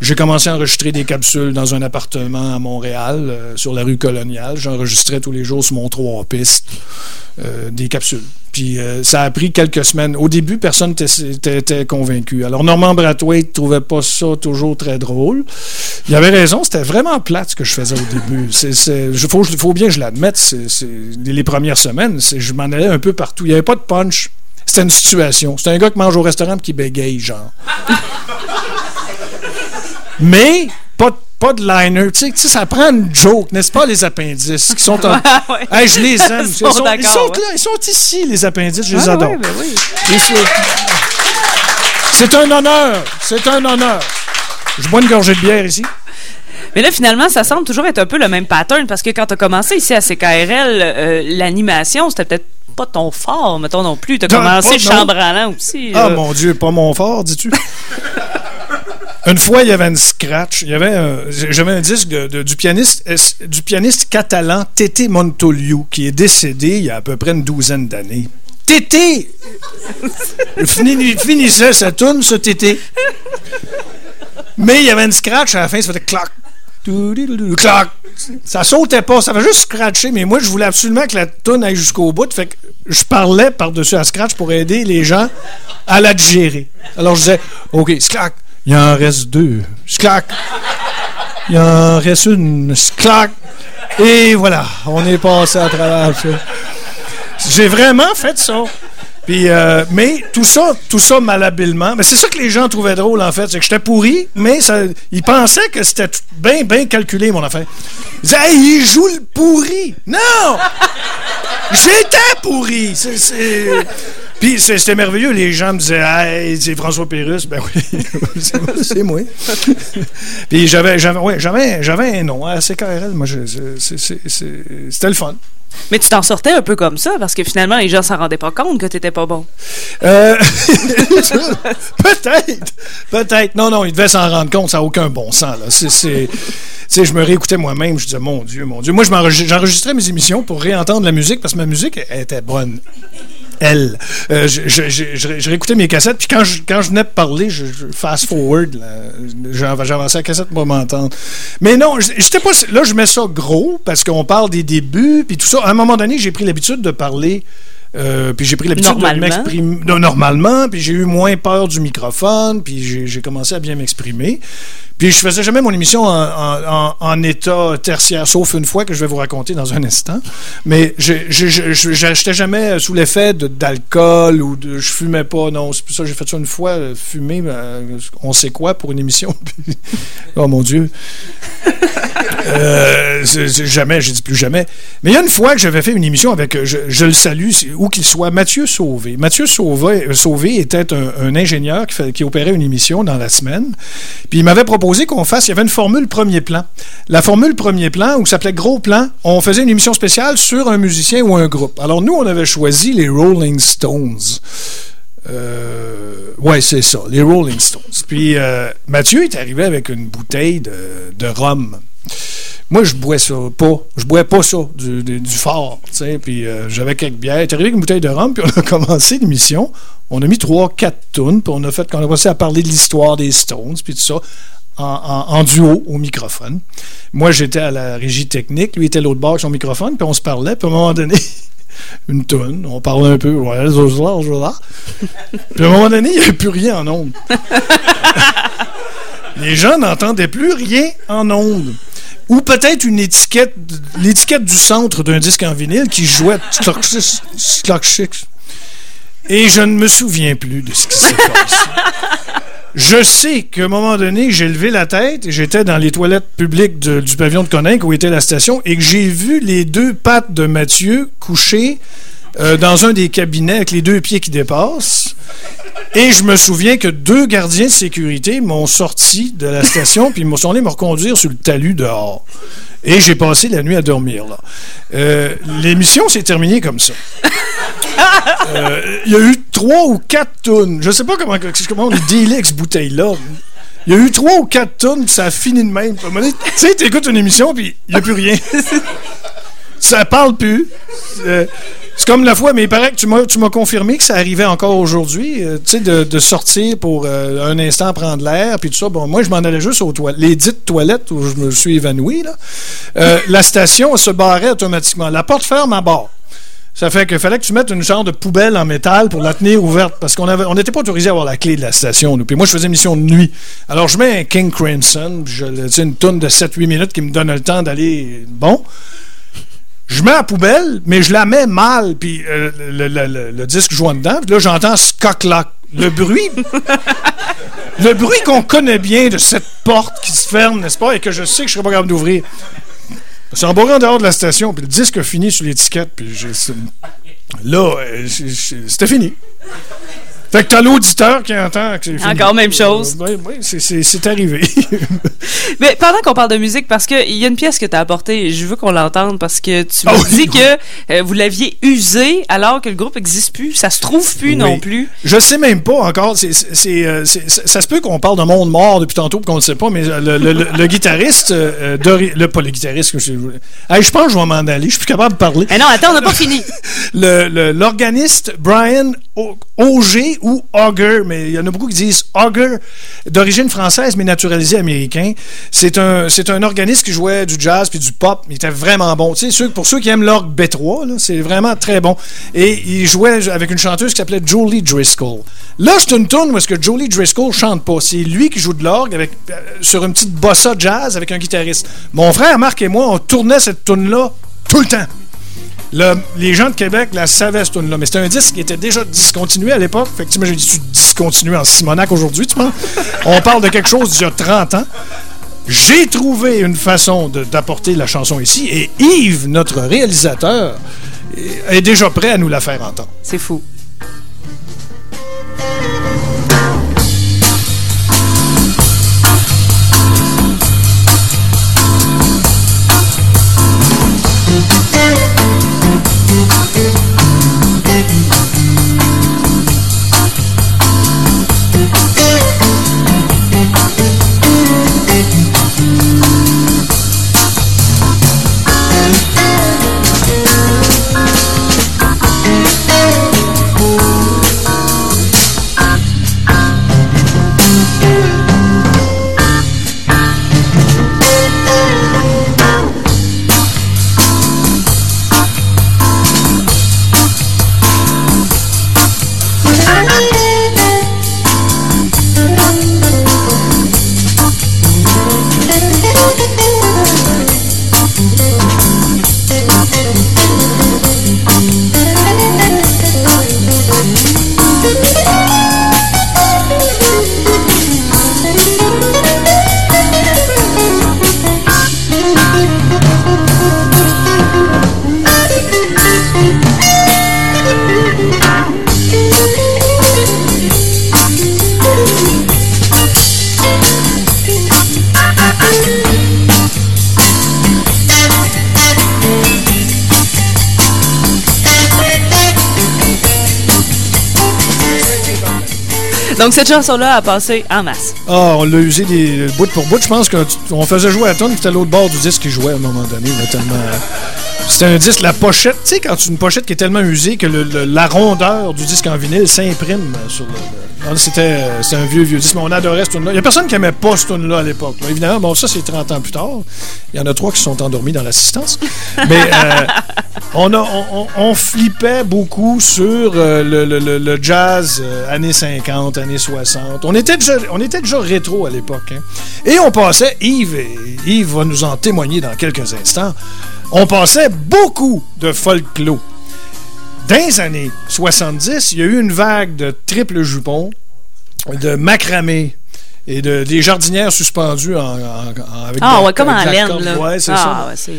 J'ai commencé à enregistrer des capsules dans un appartement à Montréal, euh, sur la rue coloniale. J'enregistrais tous les jours sur mon trois pistes euh, des capsules. Puis euh, ça a pris quelques semaines. Au début, personne n'était convaincu. Alors, Normand Brathwaite ne trouvait pas ça toujours très drôle. Il avait raison, c'était vraiment plate ce que je faisais au début. Il faut, faut, bien que je l'admette. Les premières semaines, je m'en allais un peu partout. Il n'y avait pas de punch. C'était une situation. C'était un gars qui mange au restaurant et qui bégaye, genre. Mais, pas de de liner. Tu sais, ça prend une joke, n'est-ce pas, les appendices qui sont en... hey, je les aime. Ils sont, ils sont, là, ils sont ici, les appendices, je les adore. Ben oui. C'est un honneur. C'est un honneur. Je bois une gorgée de bière ici.
Mais là, finalement, ça semble toujours être un peu le même pattern parce que quand tu as commencé ici à CKRL, euh, l'animation, c'était peut-être pas ton fort, mettons non plus. Tu as commencé chambranlant aussi.
Ah, mon Dieu, pas mon fort, dis-tu? Une fois, il y avait une scratch. Il y avait j'avais un disque du pianiste du pianiste catalan Tété Montoliu qui est décédé il y a à peu près une douzaine d'années. Tété finissait sa tune, ce Tété. Mais il y avait une scratch à la fin, ça faisait clac. Clac. Ça sautait pas, ça va juste scratcher, mais moi je voulais absolument que la tune aille jusqu'au bout, fait que je parlais par-dessus la scratch pour aider les gens à la digérer. Alors je disais OK, clac, il en reste deux. Sclac. Il en reste une. Sclac. Et voilà, on est passé à travers ça. J'ai vraiment fait ça. Puis, euh, mais tout ça, tout ça malhabilement, mais c'est ça que les gens trouvaient drôle en fait, c'est que j'étais pourri, mais ils pensaient que c'était bien, bien calculé mon affaire. Ils disaient, il joue le pourri. Non, j'étais pourri. C'est, puis c'était merveilleux. Les gens me disaient Hey, c'est François Pérus. Ben oui, c'est moi. Puis j'avais ouais, j'avais un nom à CKRL. Moi, c'était le fun.
Mais tu t'en sortais un peu comme ça, parce que finalement, les gens s'en rendaient pas compte que tu n'étais pas bon.
Euh, peut-être. Peut-être. Non, non, ils devaient s'en rendre compte. Ça n'a aucun bon sens. Là. C'est, je me réécoutais moi-même. Je disais, mon Dieu, mon Dieu. Moi, j'enregistrais mes émissions pour réentendre la musique parce que ma musique était bonne elle. Euh, je, réécoutais mes cassettes, puis quand je, quand je venais de parler, je, fast forward, j'avançais la cassette pour m'entendre. Mais non, j'étais pas. Là, je mets ça gros parce qu'on parle des débuts, puis tout ça. À un moment donné, j'ai pris l'habitude de parler Euh, puis j'ai pris l'habitude de m'exprimer normalement, puis j'ai eu moins peur du microphone, puis j'ai commencé à bien m'exprimer. Puis je faisais jamais mon émission en, en- en- en état tertiaire, sauf une fois que je vais vous raconter dans un instant. Mais j'étais jamais sous l'effet d'alcool ou de je fumais pas. Non, c'est pour ça que j'ai fait ça une fois, euh, fumer, euh, on sait quoi pour une émission. Oh mon Dieu. Euh, jamais, j'ai dit plus jamais. Mais il y a une fois que j'avais fait une émission avec, je, je le salue, où qu'il soit, Mathieu Sauvé. Mathieu Sauvé, euh, était un, ingénieur qui, opérait une émission dans la semaine. Puis il m'avait proposé qu'on fasse, il y avait une formule premier plan. La formule premier plan, ça s'appelait gros plan, on faisait une émission spéciale sur un musicien ou un groupe. Alors nous, on avait choisi les Rolling Stones. Euh, ouais, c'est ça, les Rolling Stones. Puis euh, Mathieu est arrivé avec une bouteille de rhum. Moi, je bois ça pas. Je bois pas ça, du, fort. Puis euh, j'avais quelques bières. Est arrivé avec une bouteille de rhum, puis on a commencé l'émission. On a mis trois, quatre tunes, puis on a fait, qu'on a commencé à parler de l'histoire des Stones, puis tout ça, en, duo au microphone. Moi, j'étais à la régie technique, lui était l'autre bord avec son microphone, puis on se parlait, puis à un moment donné, une tonne, on parlait un peu, ouais. Puis à un moment donné, il n'y avait plus rien en ondes. Les gens n'entendaient plus rien en ondes. Ou peut-être une étiquette, l'étiquette du centre d'un disque en vinyle qui jouait Tloxis. Et je ne me souviens plus de ce qui s'est passé. Je sais qu'à un moment donné, j'ai levé la tête et j'étais dans les toilettes publiques du pavillon de Coninck où était la station et que j'ai vu les deux pattes de Mathieu couchées euh, dans un des cabinets avec les deux pieds qui dépassent. Et je me souviens que deux gardiens de sécurité m'ont sorti de la station puis ils sont allés me reconduire sur le talus dehors. Et j'ai passé la nuit à dormir là. Euh, L'émission s'est terminée comme ça. Euh, Il y a eu trois ou quatre tonnes. Je sais pas comment, comment on avec cette bouteille-là. Il y a eu trois ou quatre tonnes, puis ça a fini de même. Tu sais, t'écoutes une émission, puis il n'y a plus rien. Ça parle plus. Euh, c'est comme la fois, mais il paraît que tu m'as, confirmé que ça arrivait encore aujourd'hui, euh, tu sais, de, sortir pour euh, un instant prendre l'air, puis tout ça. Bon, moi, je m'en allais juste aux toilettes, les dites toilettes où je me suis évanoui, là. La station se barrait automatiquement. La porte ferme à bord. Ça fait qu'il fallait que tu mettes une genre de poubelle en métal pour la tenir ouverte parce qu'on avait, on n'était pas autorisé à avoir la clé de la station. Nous. Puis moi, je faisais mission de nuit. Alors, je mets un King Crimson, puis je, une tonne de 7-8 minutes qui me donne le temps d'aller. Bon. Je mets la poubelle, mais je la mets mal, puis euh, le, disque en dedans. Puis là, j'entends ce coq-là. Le bruit. le bruit qu'on connaît bien de cette porte qui se ferme, n'est-ce pas, et que je sais que je serais pas capable d'ouvrir. C'est en en dehors de la station, puis le disque a fini sur l'étiquette, puis c'est- là, euh, c'était fini. Fait que t'as l'auditeur qui entend que c'est.
Encore même chose.
Oui, oui, c'est- c'est arrivé.
Mais pendant qu'on parle de musique, parce qu'il y a une pièce que tu as apportée, je veux qu'on l'entende parce que tu
Ah
m'as
oui,
dit
oui.
que euh, vous l'aviez usé alors que le groupe n'existe plus. Ça se trouve plus non plus.
Je sais même pas encore. Euh, ça ça se peut qu'on parle d'un monde mort depuis tantôt qu'on ne sait pas, mais le, le- le- le guitariste, euh, d'ori- le, pas le guitariste, que je, Hey, je pense que je vais m'en aller. Je suis plus capable de parler.
Eh non, attends, on n'a pas fini.
L'organiste Brian Auger ou Auger, mais il y en a beaucoup qui disent Auger, d'origine française mais naturalisé américain. C'est un, c'est un organiste qui jouait du jazz puis du pop. Il était vraiment bon. Tu pour ceux qui aiment l'orgue B3, là, c'est vraiment très bon. Et il jouait avec une chanteuse qui s'appelait Julie Driscoll. Là, c'est une tune où que Julie Driscoll chante pas. C'est lui qui joue de l'orgue euh, sur une petite bossa jazz avec un guitariste. Mon frère Marc et moi, on tournait cette tune là tout le temps. Le- les gens de Québec la savaient, cette tune-là. Mais c'était un disque qui était déjà discontinué à l'époque. Fait que tu imagines, tu discontinué en Simonac aujourd'hui, tu penses? On parle de quelque chose d'il y a 30 ans. J'ai trouvé une façon d'apporter la chanson ici et Yves, notre réalisateur, est déjà prêt à nous la faire entendre.
C'est fou.
Thank.
Cette chanson-là a passé en masse.
Ah, on l'a usé des bout pour bout. Je pense qu'on faisait jouer à tonne, puis c'était l'autre bord du disque qui jouait à un moment donné. tellement... C'était un disque, la pochette, tu sais, quand tu une pochette qui est tellement usée que la rondeur du disque en vinyle s'imprime sur le. C'était un vieux, vieux disque, mais on adorait ce tune-là. Il n'y a personne qui n'aimait pas ce tune-là à l'époque. Évidemment, bon, ça, c'est 30 ans plus tard. Il y en a trois qui sont endormis dans l'assistance. Mais euh, on, a, on, flippait beaucoup sur euh, le, jazz euh, années 50, années 60. On était déjà, on était déjà rétro à l'époque. Hein. Et on passait, Yves, Yves va nous en témoigner dans quelques instants, on passait beaucoup de folklore. Dans les années 70, il y a eu une vague de triple jupons, de macramé et de, des jardinières suspendues en, avec
Ah, ouais, comme en laine,
là. Ouais, c'est ah, ça.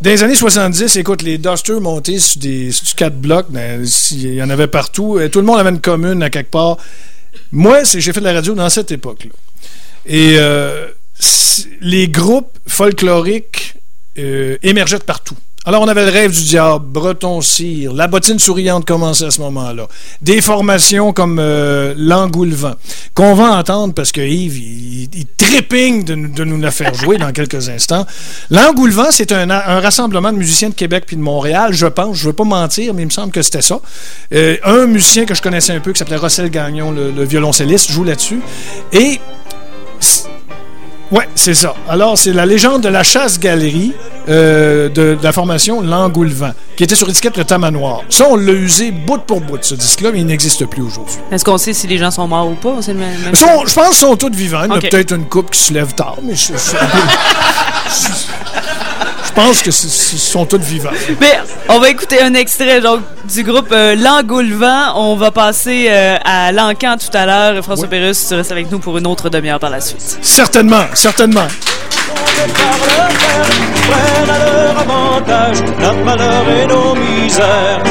dans les années 70, écoute, les Dusters montés sur des sur quatre blocs, ben, il y en avait partout. Et tout le monde avait une commune à quelque part. Moi, j'ai fait de la radio dans cette époque-là. Et euh, les groupes folkloriques euh, émergeait de partout. Alors, on avait le rêve du diable, Breton Cire, la bottine souriante commençait à ce moment-là. Des formations comme euh, l'engoulevent, qu'on va entendre parce que Yves, il, il de, nous la faire jouer dans quelques instants. L'engoulevent, c'est un, rassemblement de musiciens de Québec puis de Montréal, je pense. Je ne veux pas mentir, mais il me semble que c'était ça. Euh, un musicien que je connaissais un peu, qui s'appelait Rossel Gagnon, le, le violoncelliste, joue là-dessus. Et oui, c'est ça. Alors, c'est la légende de la chasse-galerie euh, de, la formation L'Engoulevent, qui était sur l'étiquette Le Tamanoir. Ça, on l'a usé bout pour bout, ce disque-là, mais il n'existe plus aujourd'hui.
Est-ce qu'on sait si les gens sont morts ou pas?
Le même, je pense qu'ils sont tous vivants. Il y a peut-être une coupe qui se lève tard, mais je, je pense que sont tous vivants.
Mais on va écouter un extrait donc, du groupe euh, L'Engoulevent. On va passer euh, à l'Encan tout à l'heure. François oui. Pérus, tu restes avec nous pour une autre demi-heure par la suite.
Certainement, certainement.
avantage, notre malheur et nos misères.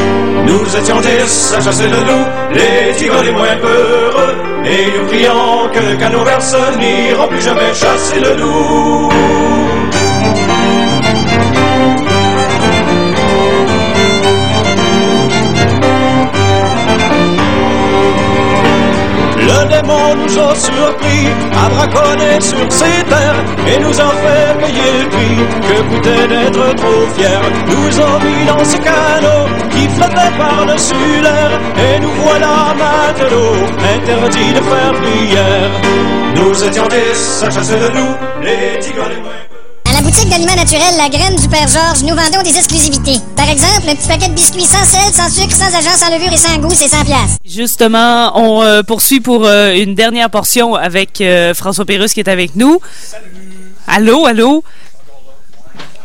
Nous étions dix à chasser le loup, les tigres les moins peureux, et nous crions que qu'à nos verses n'iront plus jamais chasser le loup. Le démon nous a surpris, à braconner sur ces terres, et nous a fait payer le prix que coûtait d'être trop fiers. Nous a mis dans ce canot qui flottait par-dessus l'air, et nous voilà maintenant interdits de faire prière. Nous étions des à chasser de nous, les tigres les
la boutique d'aliments naturels La Graine du Père Georges, nous vendons des exclusivités. Par exemple, un petit paquet de biscuits sans sel, sans sucre, sans agent, sans levure et sans goût, c'est 100 pièces.
Justement, on euh, poursuit pour euh, une dernière portion avec euh, François Pérus qui est avec nous. Salut. Allô, allô?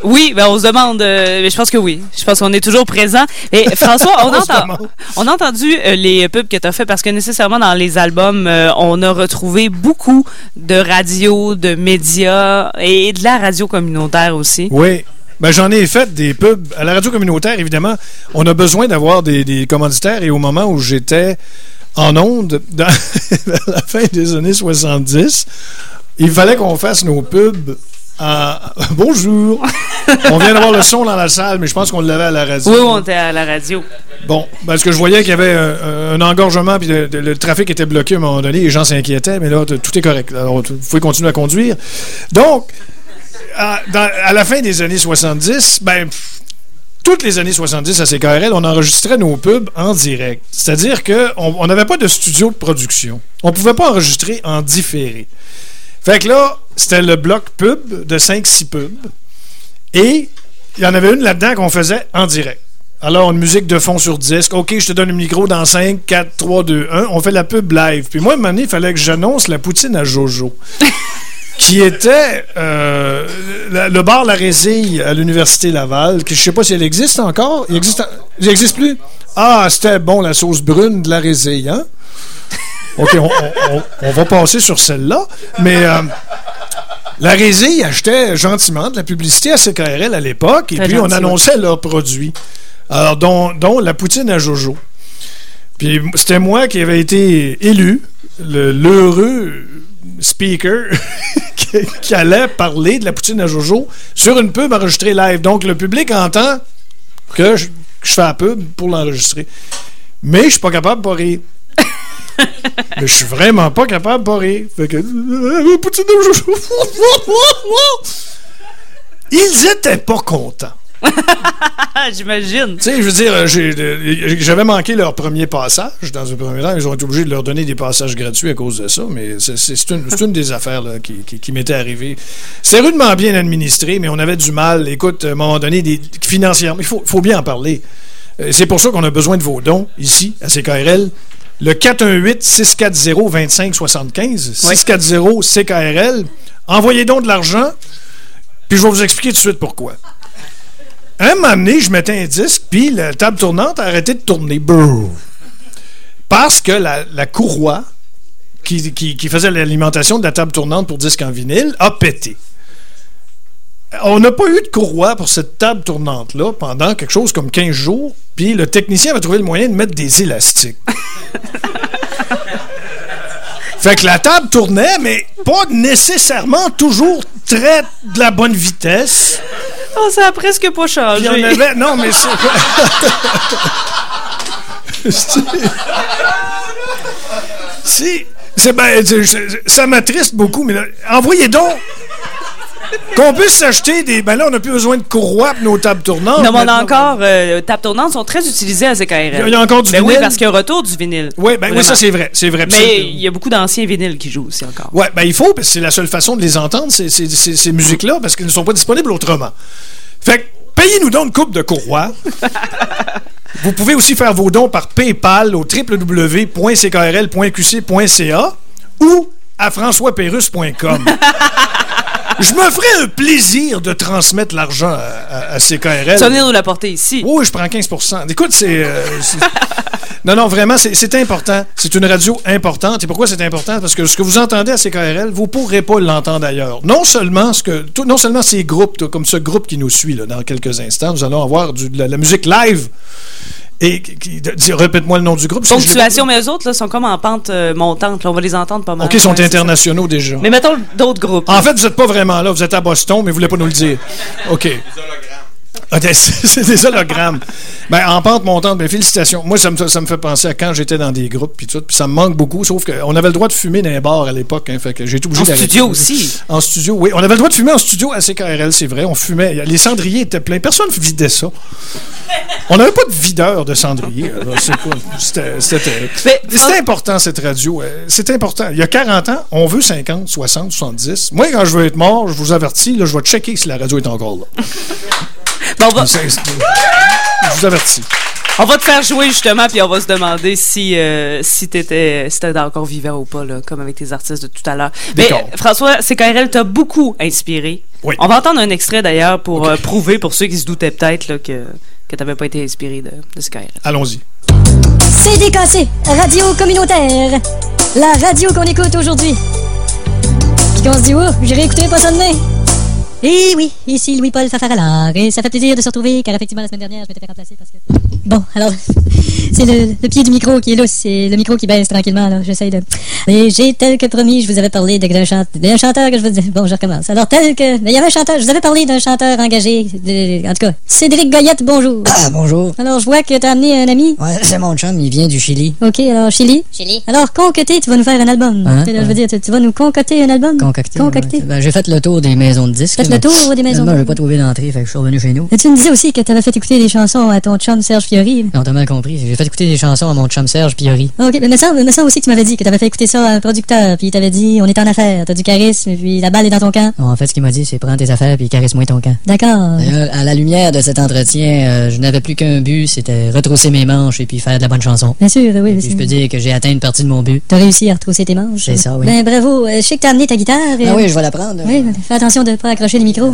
Oui, ben on se demande, euh, mais je pense que oui. Je pense qu'on est toujours présent. Et François, on, entend, on a entendu euh, les pubs que tu as fait parce que nécessairement dans les albums, euh, on a retrouvé beaucoup de radio, de médias et de la radio communautaire aussi.
Oui. Ben, j'en ai fait des pubs. À la radio communautaire, évidemment, on a besoin d'avoir des, des, commanditaires et au moment où j'étais en onde, dans, la fin des années 70, il fallait qu'on fasse nos pubs euh, bonjour. on vient d'avoir le son dans la salle, mais je pense qu'on l'avait à la radio.
Oui, on était à la radio.
Bon, parce que je voyais qu'il y avait un, engorgement, puis le, trafic était bloqué à un moment donné, les gens s'inquiétaient, mais là, tout est correct. Alors, vous pouvez continuer à conduire. Donc, à, la fin des années 70, ben, toutes les années 70 à CKRL, on enregistrait nos pubs en direct. C'est-à-dire qu'on n'avait pas de studio de production. On ne pouvait pas enregistrer en différé. Fait que là, c'était le bloc pub de 5-6 pubs. Et il y en avait une là-dedans qu'on faisait en direct. Alors, une musique de fond sur disque. OK, je te donne le micro dans 5, 4, 3, 2, 1. On fait la pub live. Puis moi, à un moment donné, il fallait que j'annonce la poutine à Jojo. qui était euh, le bar La Résille à l'Université Laval, que je sais pas si elle existe encore. Il existe, il existe plus? Ah, c'était bon, la sauce brune de La Résille, hein? OK, on, va passer sur celle-là. Mais euh, la Résille achetait gentiment de la publicité à CKRL à l'époque, et puis on annonçait leurs produits. Alors, dont, la poutine à Jojo. Puis c'était moi qui avais été élu, l'heureux speaker qui, allait parler de la poutine à Jojo sur une pub enregistrée live. Donc le public entend que je, fais la pub pour l'enregistrer. Mais je suis pas capable de pas rire. Mais je suis vraiment pas capable de pas rire. Fait que. euh, chouchou. Ils étaient pas contents.
J'imagine.
Tu sais, je veux dire, euh, euh, j'avais manqué leur premier passage dans un premier temps. Ils ont été obligés de leur donner des passages gratuits à cause de ça, mais c'est- c'est c'est une, c'est une des affaires là, qui, qui, qui m'était arrivée. C'était rudement bien administré, mais on avait du mal. Écoute, à un moment donné, des, financièrement, il faut, faut bien en parler. Euh, C'est pour ça qu'on a besoin de vos dons ici, à CKRL. Le 418-640-2575, 640-CKRL. Envoyez donc de l'argent, puis je vais vous expliquer tout de suite pourquoi. Un moment donné, je mettais un disque, puis la table tournante a arrêté de tourner. Brrr. Parce que la, la courroie qui, qui- qui faisait l'alimentation de la table tournante pour disque en vinyle a pété. On n'a pas eu de courroie pour cette table tournante-là pendant quelque chose comme 15 jours, puis le technicien avait trouvé le moyen de mettre des élastiques. fait que la table tournait, mais pas nécessairement toujours très de la bonne vitesse.
Oh, ça a presque pas changé.
Puis on avait. Non, mais c'est. C'est- c'est. ben, ça m'attriste beaucoup, mais là, envoyez donc. Qu'on puisse s'acheter des. Ben là, on n'a plus besoin de courroies pour nos tables tournantes.
Non, mais on a encore. Euh, tables tournantes sont très utilisées à CKRL.
Il y a encore du
Ben oui,
vinyle.
parce qu'il y a un retour du vinyle.
Oui, ben oui, ça c'est vrai. C'est vrai.
Mais il y a beaucoup d'anciens vinyles qui jouent aussi encore.
Ouais, ben il faut, parce que c'est la seule façon de les entendre, ces, ces- ces- ces musiques-là, parce qu'elles ne sont pas disponibles autrement. Fait que, payez-nous donc une coupe de courroie. Vous pouvez aussi faire vos dons par PayPal au www.ckrl.qc.ca ou à françoispérus.com. Je me ferais un plaisir de transmettre l'argent à, à- à CKRL.
Tu vas venir nous l'apporter ici.
Oui, je prends 15% Écoute, c'est. euh, c'est- non, non, vraiment, c'est important. C'est une radio importante. Et pourquoi c'est important? Parce que ce que vous entendez à CKRL, vous ne pourrez pas l'entendre ailleurs. Non seulement, ce que, tout- non seulement ces groupes, comme ce groupe qui nous suit là, dans quelques instants, nous allons avoir du- de la, la musique live. Et répète-moi le nom du groupe.
Ponctuation, mais eux autres là, sont comme en pente euh, montante. là. on va les entendre pas mal.
OK, ils sont
Ouais,
internationaux déjà.
Mais mettons d'autres groupes.
En fait, vous n'êtes pas vraiment là. Vous êtes à Boston, mais vous ne voulez pas nous le dire. OK. OK, c'est des hologrammes. Ben, en pente montante, ben, félicitations. Moi, ça me, ça me fait penser à quand j'étais dans des groupes, puis tout. Puis ça me manque beaucoup, sauf qu'on avait le droit de fumer dans les bars à l'époque. Hein, fait que j'ai été obligé
En studio aussi.
En studio, oui. On avait le droit de fumer en studio à CKRL, c'est vrai. On fumait. Les cendriers étaient pleins. Personne ne vidait ça. On n'avait pas de videur de cendrier. C'était important, cette radio. Euh, C'est important. Il y a 40 ans, on veut 50, 60, 70. Moi, quand je veux être mort, je vous avertis, là, je vais checker si la radio est encore là.
Bon, on, va,
Je vous avertis.
on va te faire jouer justement, puis on va se demander si, euh, si t'étais si t'étais encore vivant ou pas, là, comme avec tes artistes de tout à l'heure. Mais François, CKRL t'a beaucoup inspiré.
Oui.
On va entendre un extrait d'ailleurs pour euh, prouver, pour ceux qui se doutaient peut-être là, que, que t'avais pas été inspiré de, de CKRL.
Allons-y.
CDKC, radio communautaire. La radio qu'on écoute aujourd'hui. Puis qu'on se dit, oh, j'ai réécouté pas ça demain. Eh oui, ici Louis-Paul Fafaralard. Et ça fait plaisir de se retrouver, car effectivement, la semaine dernière, je m'étais fait remplacer parce que. Bon, alors, c'est le, le pied du micro qui est lousse, c'est le micro qui baisse tranquillement, là. J'essaye de. Et j'ai, tel que promis, je vous avais parlé de- d'un chante- d'un chanteur que je vous dis. Bon, je recommence. Alors, tel que. Il y avait un chanteur, je vous avais parlé d'un chanteur engagé. de- en tout cas, Cédric Goyette, bonjour.
Ah, bonjour.
Alors, je vois que t'as amené un ami.
Ouais, c'est mon chum, il vient du Chili.
Ok, alors Chili.
Chili.
Alors, concocter, tu vas nous faire un album.
Hein?
Je veux dire, tu, tu vas nous concocter un album?
Concocté.
Concocté.
ouais. Ben, j'ai fait le tour des maisons de disques.
Faites
là,
le tour des maisons.
Finalement, j'ai pas trouvé d'entrée, fait que je suis revenu chez nous.
Et tu me disais aussi que tu avais fait écouter des chansons à ton chum Serge
Non, t'as mal compris. J'ai fait écouter des chansons à mon chum Serge Piori.
Ok, mais me semble, me semble aussi que tu m'avais dit que tu avais fait écouter ça à un producteur, puis il t'avait dit on est en affaires, t'as du charisme, puis la balle est dans ton camp.
En fait, ce qu'il m'a dit, c'est prends tes affaires puis caresse-moi ton camp.
D'accord.
À la lumière de cet entretien, euh, je n'avais plus qu'un but, c'était retrousser mes manches et puis faire de la bonne chanson.
Bien sûr, oui.
Et puis je peux dire que j'ai atteint une partie de mon but.
T'as réussi à retrousser tes manches.
C'est ça, oui.
Ben bravo. Euh, Je sais que t'as amené ta guitare. et-
Ah oui, je vais la prendre.
Oui, fais attention de pas accrocher les micros.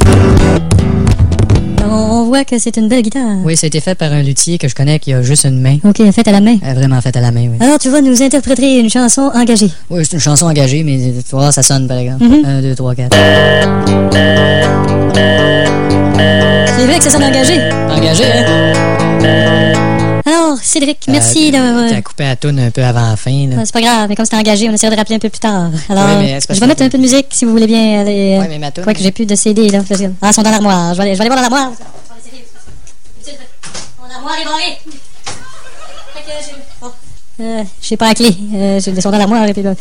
On voit que c'est une belle guitare.
Oui, ça a été fait par un luthier que je connais qui a juste une main.
Ok, faite à la main.
Euh, vraiment faite à la main, oui.
Alors, tu vas nous interpréter une chanson engagée.
Oui, c'est une chanson engagée, mais tu voir, ça sonne par exemple.
Mhm.
Un, deux, trois, quatre.
C'est vrai que ça sonne engagé.
Engagé, hein?
Cédric, merci
Euh,
d'avoir...
T'as coupé la toune un peu avant la fin, là.
C'est pas grave, mais comme c'est engagé, on essaiera de rappeler un peu plus tard. Alors,
Oui, mais
je vais mettre un peu de musique si vous voulez bien aller. euh,
Ouais, mais ma toune-
Quoi que j'ai plus de CD là. parce que- Ah, ils sont dans l'armoire. Je vais aller, je vais aller voir dans l'armoire. Mon armoire est barrée. J'ai- bon. Euh, je sais pas la clé. Euh, j'ai laissé dans l'armoire et puis là.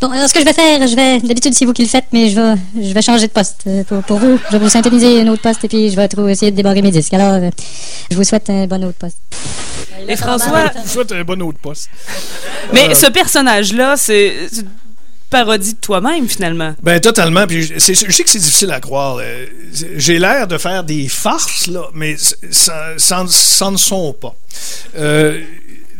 Bon, alors ce que je vais faire, je vais. D'habitude, c'est vous qui le faites, mais je vais, je vais changer de poste. Euh, pour, pour vous, je vais vous synthétiser un autre poste et puis je vais essayer de débarrer mes disques. Alors, euh, je vous souhaite un bon autre poste.
Et François,
Je souhaite un bon autre poste.
mais ce personnage-là, c'est parodie de toi-même, finalement.
Ben totalement. Puis je, c'est- je sais que c'est difficile à croire. euh, J'ai l'air de faire des farces là, mais ça, ça, ça ne sont pas. Euh,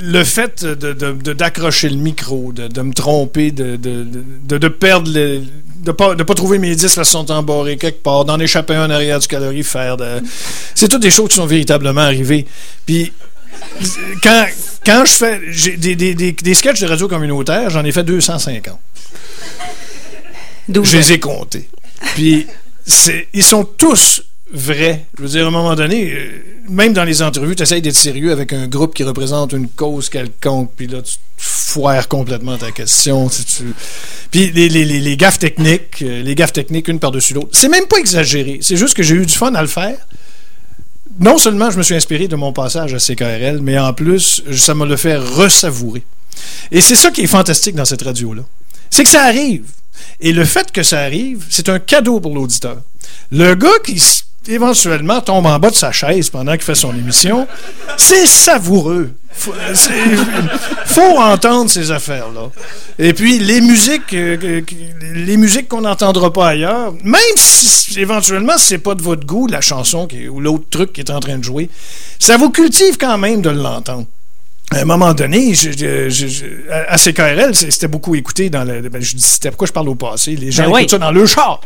le fait de, de- de- d'accrocher le micro, de, de me tromper, de, de, de, de perdre le, de pas de pas trouver mes disques là sont embarrés quelque part, d'en échapper un en arrière du calorifère, de, c'est toutes des choses qui sont véritablement arrivées. Puis quand, quand je fais j'ai des, des, des, des sketchs de radio communautaire, j'en ai fait 250.
D'où
Je les ai comptés. Puis, ils sont tous vrais. Je veux dire, à un moment donné, euh, même dans les entrevues, tu essayes d'être sérieux avec un groupe qui représente une cause quelconque, puis là, tu foires complètement ta question. si tu- Puis les, les, les, les gaffes techniques, euh, les gaffes techniques, une par-dessus l'autre. C'est même pas exagéré. C'est juste que j'ai eu du fun à le faire. Non seulement je me suis inspiré de mon passage à CKRL, mais en plus, ça me le fait ressavourer. Et c'est ça qui est fantastique dans cette radio-là. C'est que ça arrive. Et le fait que ça arrive, c'est un cadeau pour l'auditeur. Le gars qui éventuellement tombe en bas de sa chaise pendant qu'il fait son émission, c'est savoureux. Faut, faut entendre ces affaires-là. Et puis les musiques, euh, les musiques qu'on n'entendra pas ailleurs, même si éventuellement c'est pas de votre goût la chanson ou l'autre truc qui est en train de jouer, ça vous cultive quand même de l'entendre à un moment donné, je, je- je- je- à CKRL, c'était beaucoup écouté dans le. ben, je dis c'était pourquoi je parle au passé? Les gens
Ben oui.
écoutent ça dans le char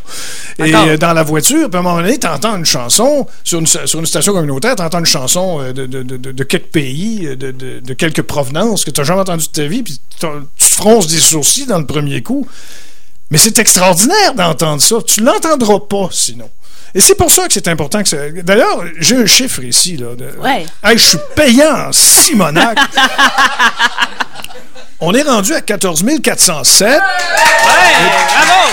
et euh, dans la voiture. Puis à un moment donné, tu entends une chanson sur une, sur une station communautaire, tu entends une chanson euh, de, de, de, de- de quelques pays, euh, de, de, quelques provenances que tu n'as jamais entendu de ta vie, puis tu fronces des sourcils dans le premier coup. Mais c'est extraordinaire d'entendre ça. Tu l'entendras pas sinon. Et c'est pour ça que c'est important que ça... D'ailleurs, j'ai un chiffre ici. Là, de...
Ouais.
Hey, je suis payant en Simonac. On est rendu à 14 407.
Ouais, bravo!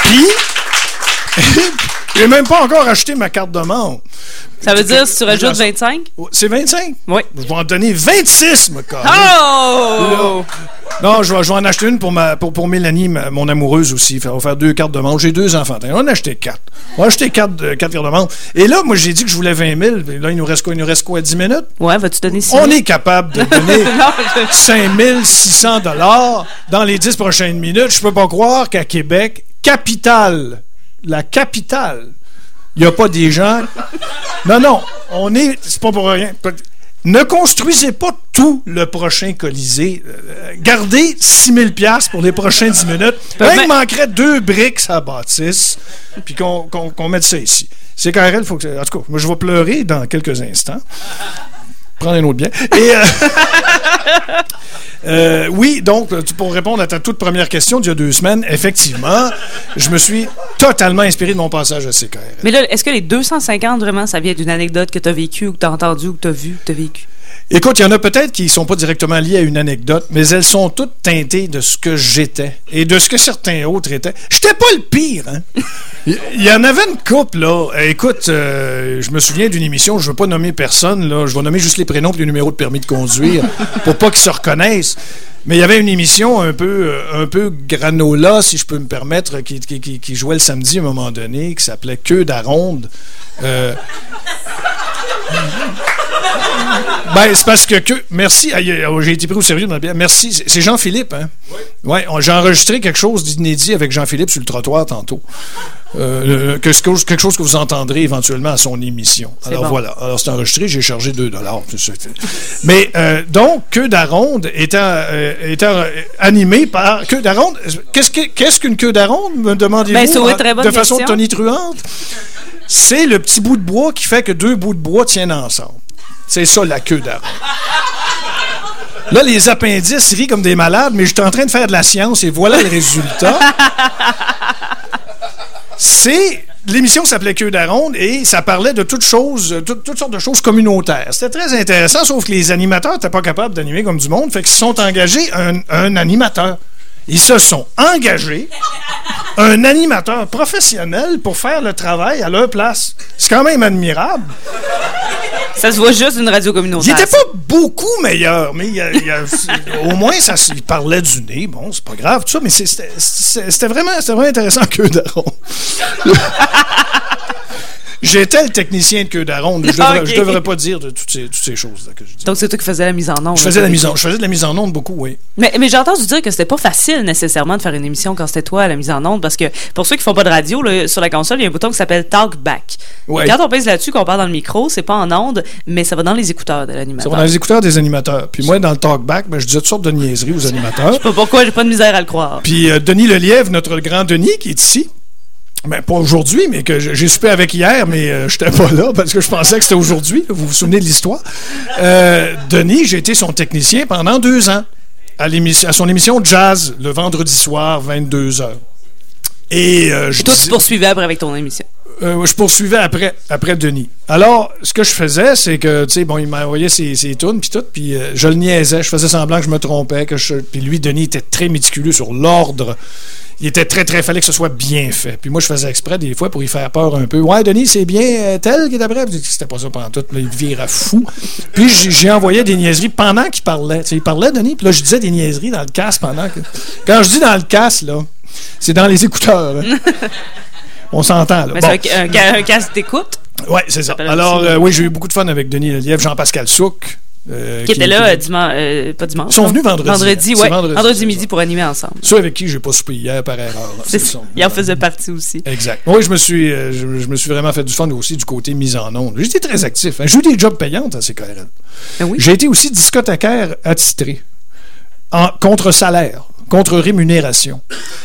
Puis, j'ai même pas encore acheté ma carte de membre.
Ça veut dire si tu rajoutes 25?
Oh, C'est 25?
Oui.
Je vais en donner 26, me.
Oh!
Non, je vais, je vais en acheter une pour, ma, pour, pour Mélanie, ma- mon amoureuse aussi. On va faire deux cartes de membre. J'ai deux enfants. On en a acheté quatre. On a acheté quatre, euh, quatre cartes de membre. Et là, moi, j'ai dit que je voulais 20 000. Puis Là, il nous reste quoi? Il nous reste quoi? 10 minutes?
Ouais, vas-tu donner 6
On est capable de donner
Non, je-
5600 dollars dans les 10 prochaines minutes. Je peux pas croire qu'à Québec, capitale, la capitale, il n'y a pas des gens. Non, non, on est. C'est pas pour rien. Ne construisez pas tout le prochain Colisée. Euh, gardez 6000 pièces pour les prochaines 10 minutes. Là, il
mais-
manquerait deux briques à la bâtisse, puis qu'on mette ça ici. C'est KRL, faut que. En tout cas, moi, je vais pleurer dans quelques instants. Prendre un autre bien. Et. euh, euh, oui, donc, tu- pour répondre à ta toute première question d'il y a deux semaines, effectivement, je me suis totalement inspiré de mon passage à CKRL.
Mais là, est-ce que les 250, vraiment, ça vient d'une anecdote que tu as vécue ou que tu as entendue ou que tu as vue, que tu as vécue?
Écoute, il y en a peut-être qui ne sont pas directement liées à une anecdote, mais elles sont toutes teintées de ce que j'étais et de ce que certains autres étaient. J'étais pas le pire, hein? Il y en avait une couple, là. Écoute, euh, je me souviens d'une émission, je veux pas nommer personne, là. Je vais nommer juste les prénoms et les numéros de permis de conduire pour pas qu'ils se reconnaissent. Mais il y avait une émission un peu, euh, un peu granola, si je peux me permettre, qui, qui- qui- qui jouait le samedi à un moment donné, qui s'appelait Queue d'aronde. Euh, ben, c'est parce que, que merci. J'ai été pris au sérieux. Merci. C'est- Jean-Philippe, hein? Oui. Ouais, j'ai enregistré quelque chose d'inédit avec Jean-Philippe sur le trottoir tantôt. Euh, quelque, chose, quelque chose que vous entendrez éventuellement à son émission. Alors
bon.
voilà. Alors c'est enregistré, j'ai chargé 2 dollars. Mais donc, donc, Queue d'aronde étant, euh, étant euh, animé par Queue d'aronde. Qu'est-ce que- qu'est-ce qu'une queue d'aronde, me demandez-vous?
Ben, bonne
de façon
question.
tonitruante? C'est le petit bout de bois qui fait que deux bouts de bois tiennent ensemble. C'est ça la queue d'aronde. Là, les appendices rient comme des malades, mais j'étais en train de faire de la science et voilà le résultat. C'est. L'émission s'appelait Queue d'aronde et ça parlait de toutes choses, sortes de choses communautaires. C'était très intéressant, sauf que les animateurs n'étaient pas capables d'animer comme du monde, fait qu'ils se sont engagés un animateur. Ils se sont engagés un animateur professionnel pour faire le travail à leur place. C'est quand même admirable.
Ça se voit juste d'une radio
Il
communautaire.
était pas beaucoup meilleur, mais il a- il a- au moins, ça, il parlait du nez. Bon, c'est pas grave, tout ça, mais c'était vraiment, vraiment intéressant, Queue d'Aron. J'étais le technicien de Queue d'Aron. Je devrais, je devrais pas dire de toutes ces, toutes ces choses là, que je dis.
Donc, c'est toi qui faisais la mise en onde.
Je faisais, la mise en, je faisais de la mise en onde beaucoup, oui.
Mais, mais j'ai entendu dire que c'était pas facile nécessairement de faire une émission quand c'était toi à la mise en onde parce que pour ceux qui font pas de radio, là, sur la console, il y a un bouton qui s'appelle Talk Back.
Ouais.
Quand on pèse là-dessus, qu'on parle dans le micro, c'est pas en onde, mais ça va dans les écouteurs de
Ça
l'animateur.
va dans les écouteurs des animateurs. Puis moi, dans le talkback, ben, je disais toutes sortes de niaiseries aux animateurs.
Je sais pas pourquoi, j'ai pas de misère à le croire.
Puis euh, Denis Lelièvre, notre grand Denis, qui est ici. Ben, pas aujourd'hui, mais que j'ai soupé avec hier, mais euh, j'étais pas là parce que je pensais que c'était aujourd'hui. Vous vous souvenez de l'histoire? Euh, Denis, j'ai été son technicien pendant deux ans à, à son émission Jazz, le vendredi soir, 22h. Et euh, je
Et toi, tu poursuivais après avec ton émission.
Euh, je poursuivais après, après Denis. Alors, ce que je faisais, c'est que, tu sais, bon, il m'envoyait ses, ses tunes, puis tout, puis euh, je le niaisais, je faisais semblant que je me trompais, que je, puis lui, Denis, était très méticuleux sur l'ordre. Il était très, très, fallait que ce soit bien fait. Puis moi, je faisais exprès, des fois, pour y faire peur un peu. Ouais, Denis, c'est bien euh, tel qui est après. C'était pas ça pendant tout. Là, il virait fou. Puis j'ai- envoyé des niaiseries pendant qu'il parlait. Tu sais, il parlait, Denis, puis là, je disais des niaiseries dans le casque pendant que. Quand je dis dans le casque, là, c'est dans les écouteurs. On s'entend, Bon.
c'est un, un, un casque d'écoute
Ouais, c'est ça. Alors, euh, oui, j'ai eu beaucoup de fun avec Denis Lelièvre, Jean-Pascal Souk. euh,
qui était là euh, dimanche, euh, pas dimanche.
Ils sont venus vendredi.
Vendredi, ouais.
vendredi,
midi pour animer ensemble.
Ceux avec qui j'ai pas soupé hier par erreur. là,
C'est
c'est
ça.
ça.
Il en faisait partie aussi.
Exact. Oui, je me suis, je, je me suis vraiment fait du fun aussi du côté mise en onde. J'étais très actif. hein. J'ai eu des jobs payants à CKRL.
Ben oui.
J'ai été aussi discothécaire attitré. En contre salaire, contre rémunération.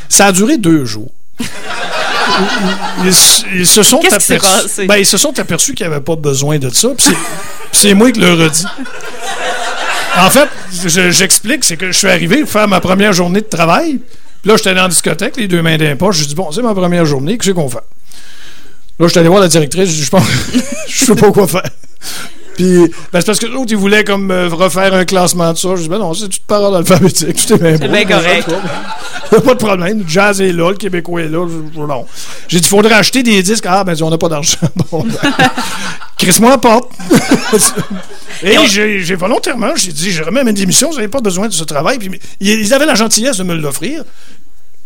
Ça a duré deux jours. Ils, ils se sont aperçus, ben, ils se sont aperçus qu'il n'y avait pas besoin de ça. puis c'est- moi qui le redis. En fait, je- j'explique, c'est que je suis arrivé pour faire ma première journée de travail. Puis là, j'étais dans la discothèque, les deux mains dans les poches. Je dis bon, c'est ma première journée, qu'est-ce qu'on fait? Là, je suis allé voir la directrice, je dis, je pense, je sais pas quoi faire. Puis, ben, c'est parce que l'autre, il voulait comme euh, refaire un classement de ça. Je dis, ben non, c'est toute parole alphabétique, tout est bien
C'est bien correct.
Il pas de problème. Le jazz est là, le québécois est là. Non. J'ai dit, il faudrait acheter des disques. Ah, ben, on n'a pas d'argent. Bon, ben, crisse-moi la porte. Et j'ai volontairement, j'ai dit, je remets mes démissions, vous n'avez pas besoin de ce travail. Puis, ils avaient la gentillesse de me l'offrir.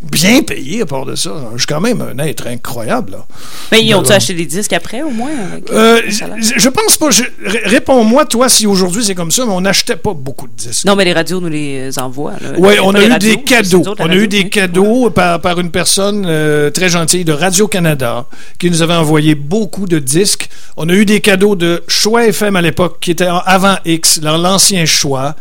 Bien payé à part de ça. Je suis quand même un être incroyable. Là.
Mais ils ont-tu
Ben,
acheté des disques après, au moins? avec,
Euh,
salaire?
je, pense pas. Réponds-moi, toi, si aujourd'hui c'est comme ça, mais on n'achetait pas beaucoup de disques.
Non, mais les radios nous les envoient.
Oui, on a eu des cadeaux. On a eu des
oui.
cadeaux par, une personne euh, très gentille de Radio-Canada qui nous avait envoyé beaucoup de disques. On a eu des cadeaux de Choix FM à l'époque, qui était avant X, l'ancien Choix,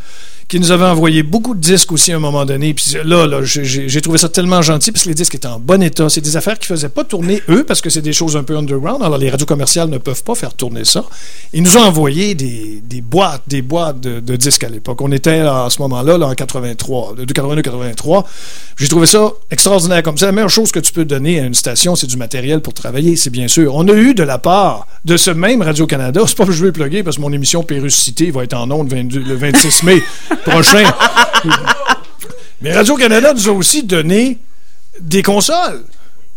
qui nous avait envoyé beaucoup de disques aussi à un moment donné. Puis là, là j'ai- trouvé ça tellement gentil parce que les disques étaient en bon état. C'est des affaires qui faisaient pas tourner eux parce que c'est des choses un peu underground. Alors les radios commerciales ne peuvent pas faire tourner ça. Ils nous ont envoyé des, boîtes, des boîtes de, disques à l'époque. On était à ce moment-là, là, en 83, de 82-83. J'ai trouvé ça extraordinaire comme ça. La meilleure chose que tu peux donner à une station, c'est du matériel pour travailler, c'est bien sûr. On a eu de la part de ce même Radio-Canada, c'est pas que je veux plugger parce que mon émission Péruscité va être en ondes 22 le 26 mai prochain. Mais Radio-Canada nous a aussi donné des consoles.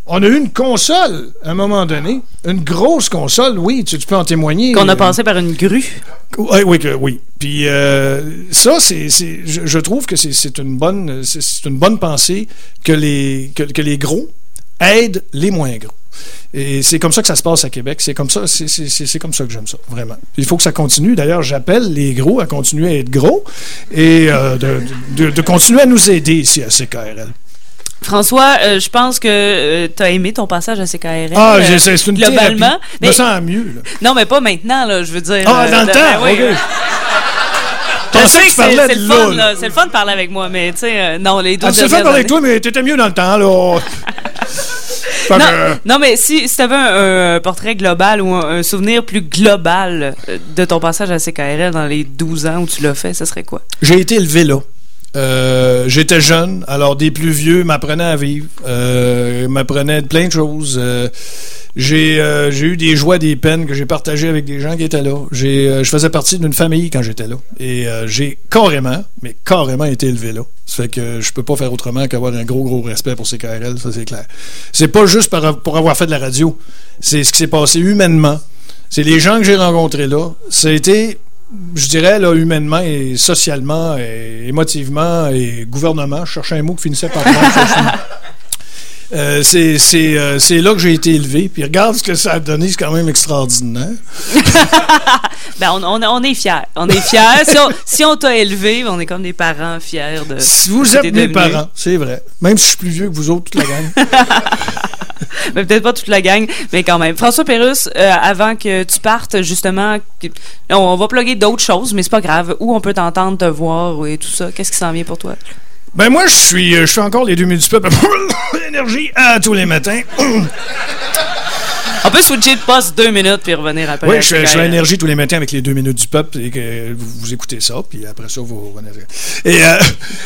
On a eu une console à un moment donné, une grosse console, oui, tu, tu peux en témoigner.
Qu'on a passé par une grue.
oui, oui, oui. Puis euh, ça, c'est, c'est- je, je trouve que c'est, c'est une bonne, c'est, c'est une bonne pensée que les, que, que les gros aident les moins gros. Et c'est comme ça que ça se passe à Québec. C'est comme ça, c'est, c'est- c'est- c'est comme ça que j'aime ça, vraiment. Il faut que ça continue. D'ailleurs, j'appelle les gros à continuer à être gros et euh, de, de- de continuer à nous aider ici à CKRL.
François, euh, je pense que tu as aimé ton passage à CKRL.
Ah,
euh,
c'est, c'est une
globalement. Mais-
me sens mieux. là.
Non, mais pas maintenant, là, je veux dire.
Ah,
euh,
dans le
de-
temps,
ben oui.
OK.
Je
pensais
sais
que
que
tu parlais
c'est c'est
de
le
là,
fun,
là.
C'est le fun de parler avec moi, mais tu sais, euh, non, les deux
Ah, tu sais faire avec toi, mais t'étais mieux dans le temps, là.
Non, mais si, si tu avais un, un portrait global ou un, un souvenir plus global euh, de ton passage à CKRL dans les 12 ans où tu l'as fait, ce serait quoi?
J'ai été élevé là. Euh, J'étais jeune, alors des plus vieux m'apprenaient à vivre, euh, m'apprenaient plein de choses. Euh, j'ai euh, j'ai eu des joies, des peines que j'ai partagées avec des gens qui étaient là. Euh, je faisais partie d'une famille quand j'étais là. Et j'ai carrément, mais carrément été élevé là. Ça fait que je peux pas faire autrement qu'avoir un gros, gros respect pour CKRL, ça c'est clair. C'est pas juste pour avoir fait de la radio. C'est ce qui s'est passé humainement. C'est les gens que j'ai rencontrés là. Été, je dirais, là, humainement et socialement et émotivement et gouvernement. Je cherchais un mot qui finissait par Euh, c'est c'est, euh, c'est là que j'ai été élevé. Puis regarde ce que ça a donné, c'est quand même extraordinaire.
ben, on, on, on est fiers. On est fiers. si on, si on t'a élevé, on est comme des parents fiers de.
Si vous êtes
t'es
mes parents, c'est vrai. Même si je suis plus vieux que vous autres, toute la gang.
Ben, peut-être pas toute la gang, mais quand même. François Pérusse, euh, avant que tu partes, justement, on va plugger d'autres choses, mais c'est pas grave. Où on peut t'entendre, te voir et tout ça? Qu'est-ce qui s'en vient pour toi?
Ben moi, je suis, euh, je fais encore les deux minutes du peuple. Énergie à tous les matins.
On peut switcher de poste deux minutes puis revenir après.
Oui, je je fais énergie tous les matins avec les deux minutes du peuple et que vous, vous écoutez ça, puis après ça, vous revenez. Et euh,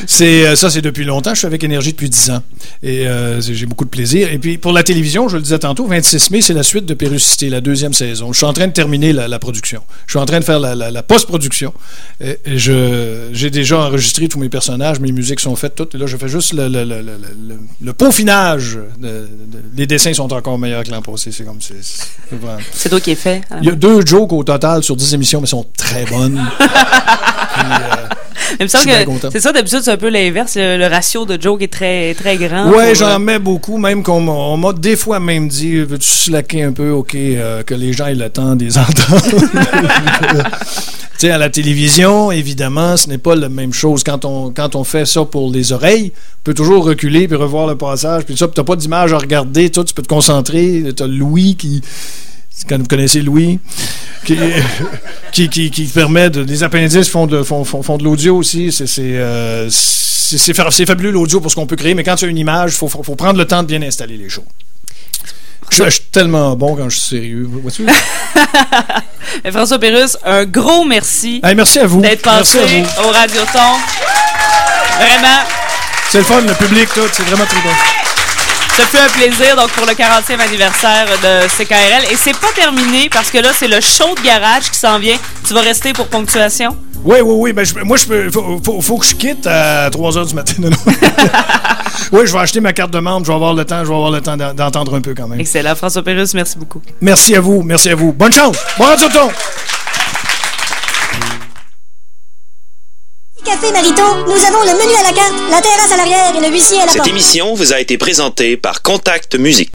c'est euh, ça, c'est depuis longtemps. Je suis avec énergie depuis 10 ans et euh, j'ai beaucoup de plaisir. Et puis pour la télévision, je le disais tantôt, 26 mai, c'est la suite de Péruscité, la deuxième saison. Je suis en train de terminer la, la production. Je suis en train de faire la, la- la post-production. Et, et je j'ai déjà enregistré tous mes personnages, mes musiques sont faites toutes. Et là, je fais juste le, le, le, le, le- le peaufinage. De- de- les dessins sont encore meilleurs que l'an passé. C'est comme c'est c'est
toi qui es fait.
il y a deux jokes au total sur 10 émissions, mais sont très bonnes. Puis, euh,
Que c'est ça, d'habitude, c'est un peu l'inverse. Le, le ratio de joke est très, très grand.
ouais, j'en
euh,
mets beaucoup, même qu'on m'a, des fois même dit veux-tu slacker un peu, ok, euh, que les gens aient le temps de les entendre? Tu sais, à la télévision, évidemment, ce n'est pas la même chose. Quand on, quand on fait ça pour les oreilles, on peut toujours reculer puis revoir le passage, puis ça, puis t'as pas d'image à regarder, toi, tu peux te concentrer. T'as Louis qui. Quand vous connaissez Louis, qui, qui, qui, qui permet de. Les appendices font de, font, font, font de l'audio aussi. C'est. euh, c'est, c'est fa- c'est fabuleux l'audio pour ce qu'on peut créer, mais quand tu as une image, il faut, faut, faut prendre le temps de bien installer les choses. Je, je suis tellement bon quand je suis sérieux.
François Pérusse, un gros merci
Hey, merci à vous.
d'être passé au Radioton. Vraiment,
C'est le fun, le public, tout. C'est vraiment très bon.
Ça fut un plaisir donc pour le 40e anniversaire de CKRL. Et c'est pas terminé parce que là, c'est le show de garage qui s'en vient. Tu vas rester pour ponctuation?
Oui, oui, oui. Ben, je- moi, je peux. Faut, faut, faut que je quitte à 3 h du matin. Non, non. oui, je vais acheter ma carte de membre. Je vais avoir le temps. Je vais avoir le temps d'en- d'entendre un peu quand même.
Excellent. François Pérusse, merci beaucoup.
Merci à vous. Merci à vous. Bonne chance. Bon radio
Café Marito, nous avons le menu à la carte, la terrasse à l'arrière et le huissier à la
Cette
porte.
émission vous a été présentée par Contact Musique.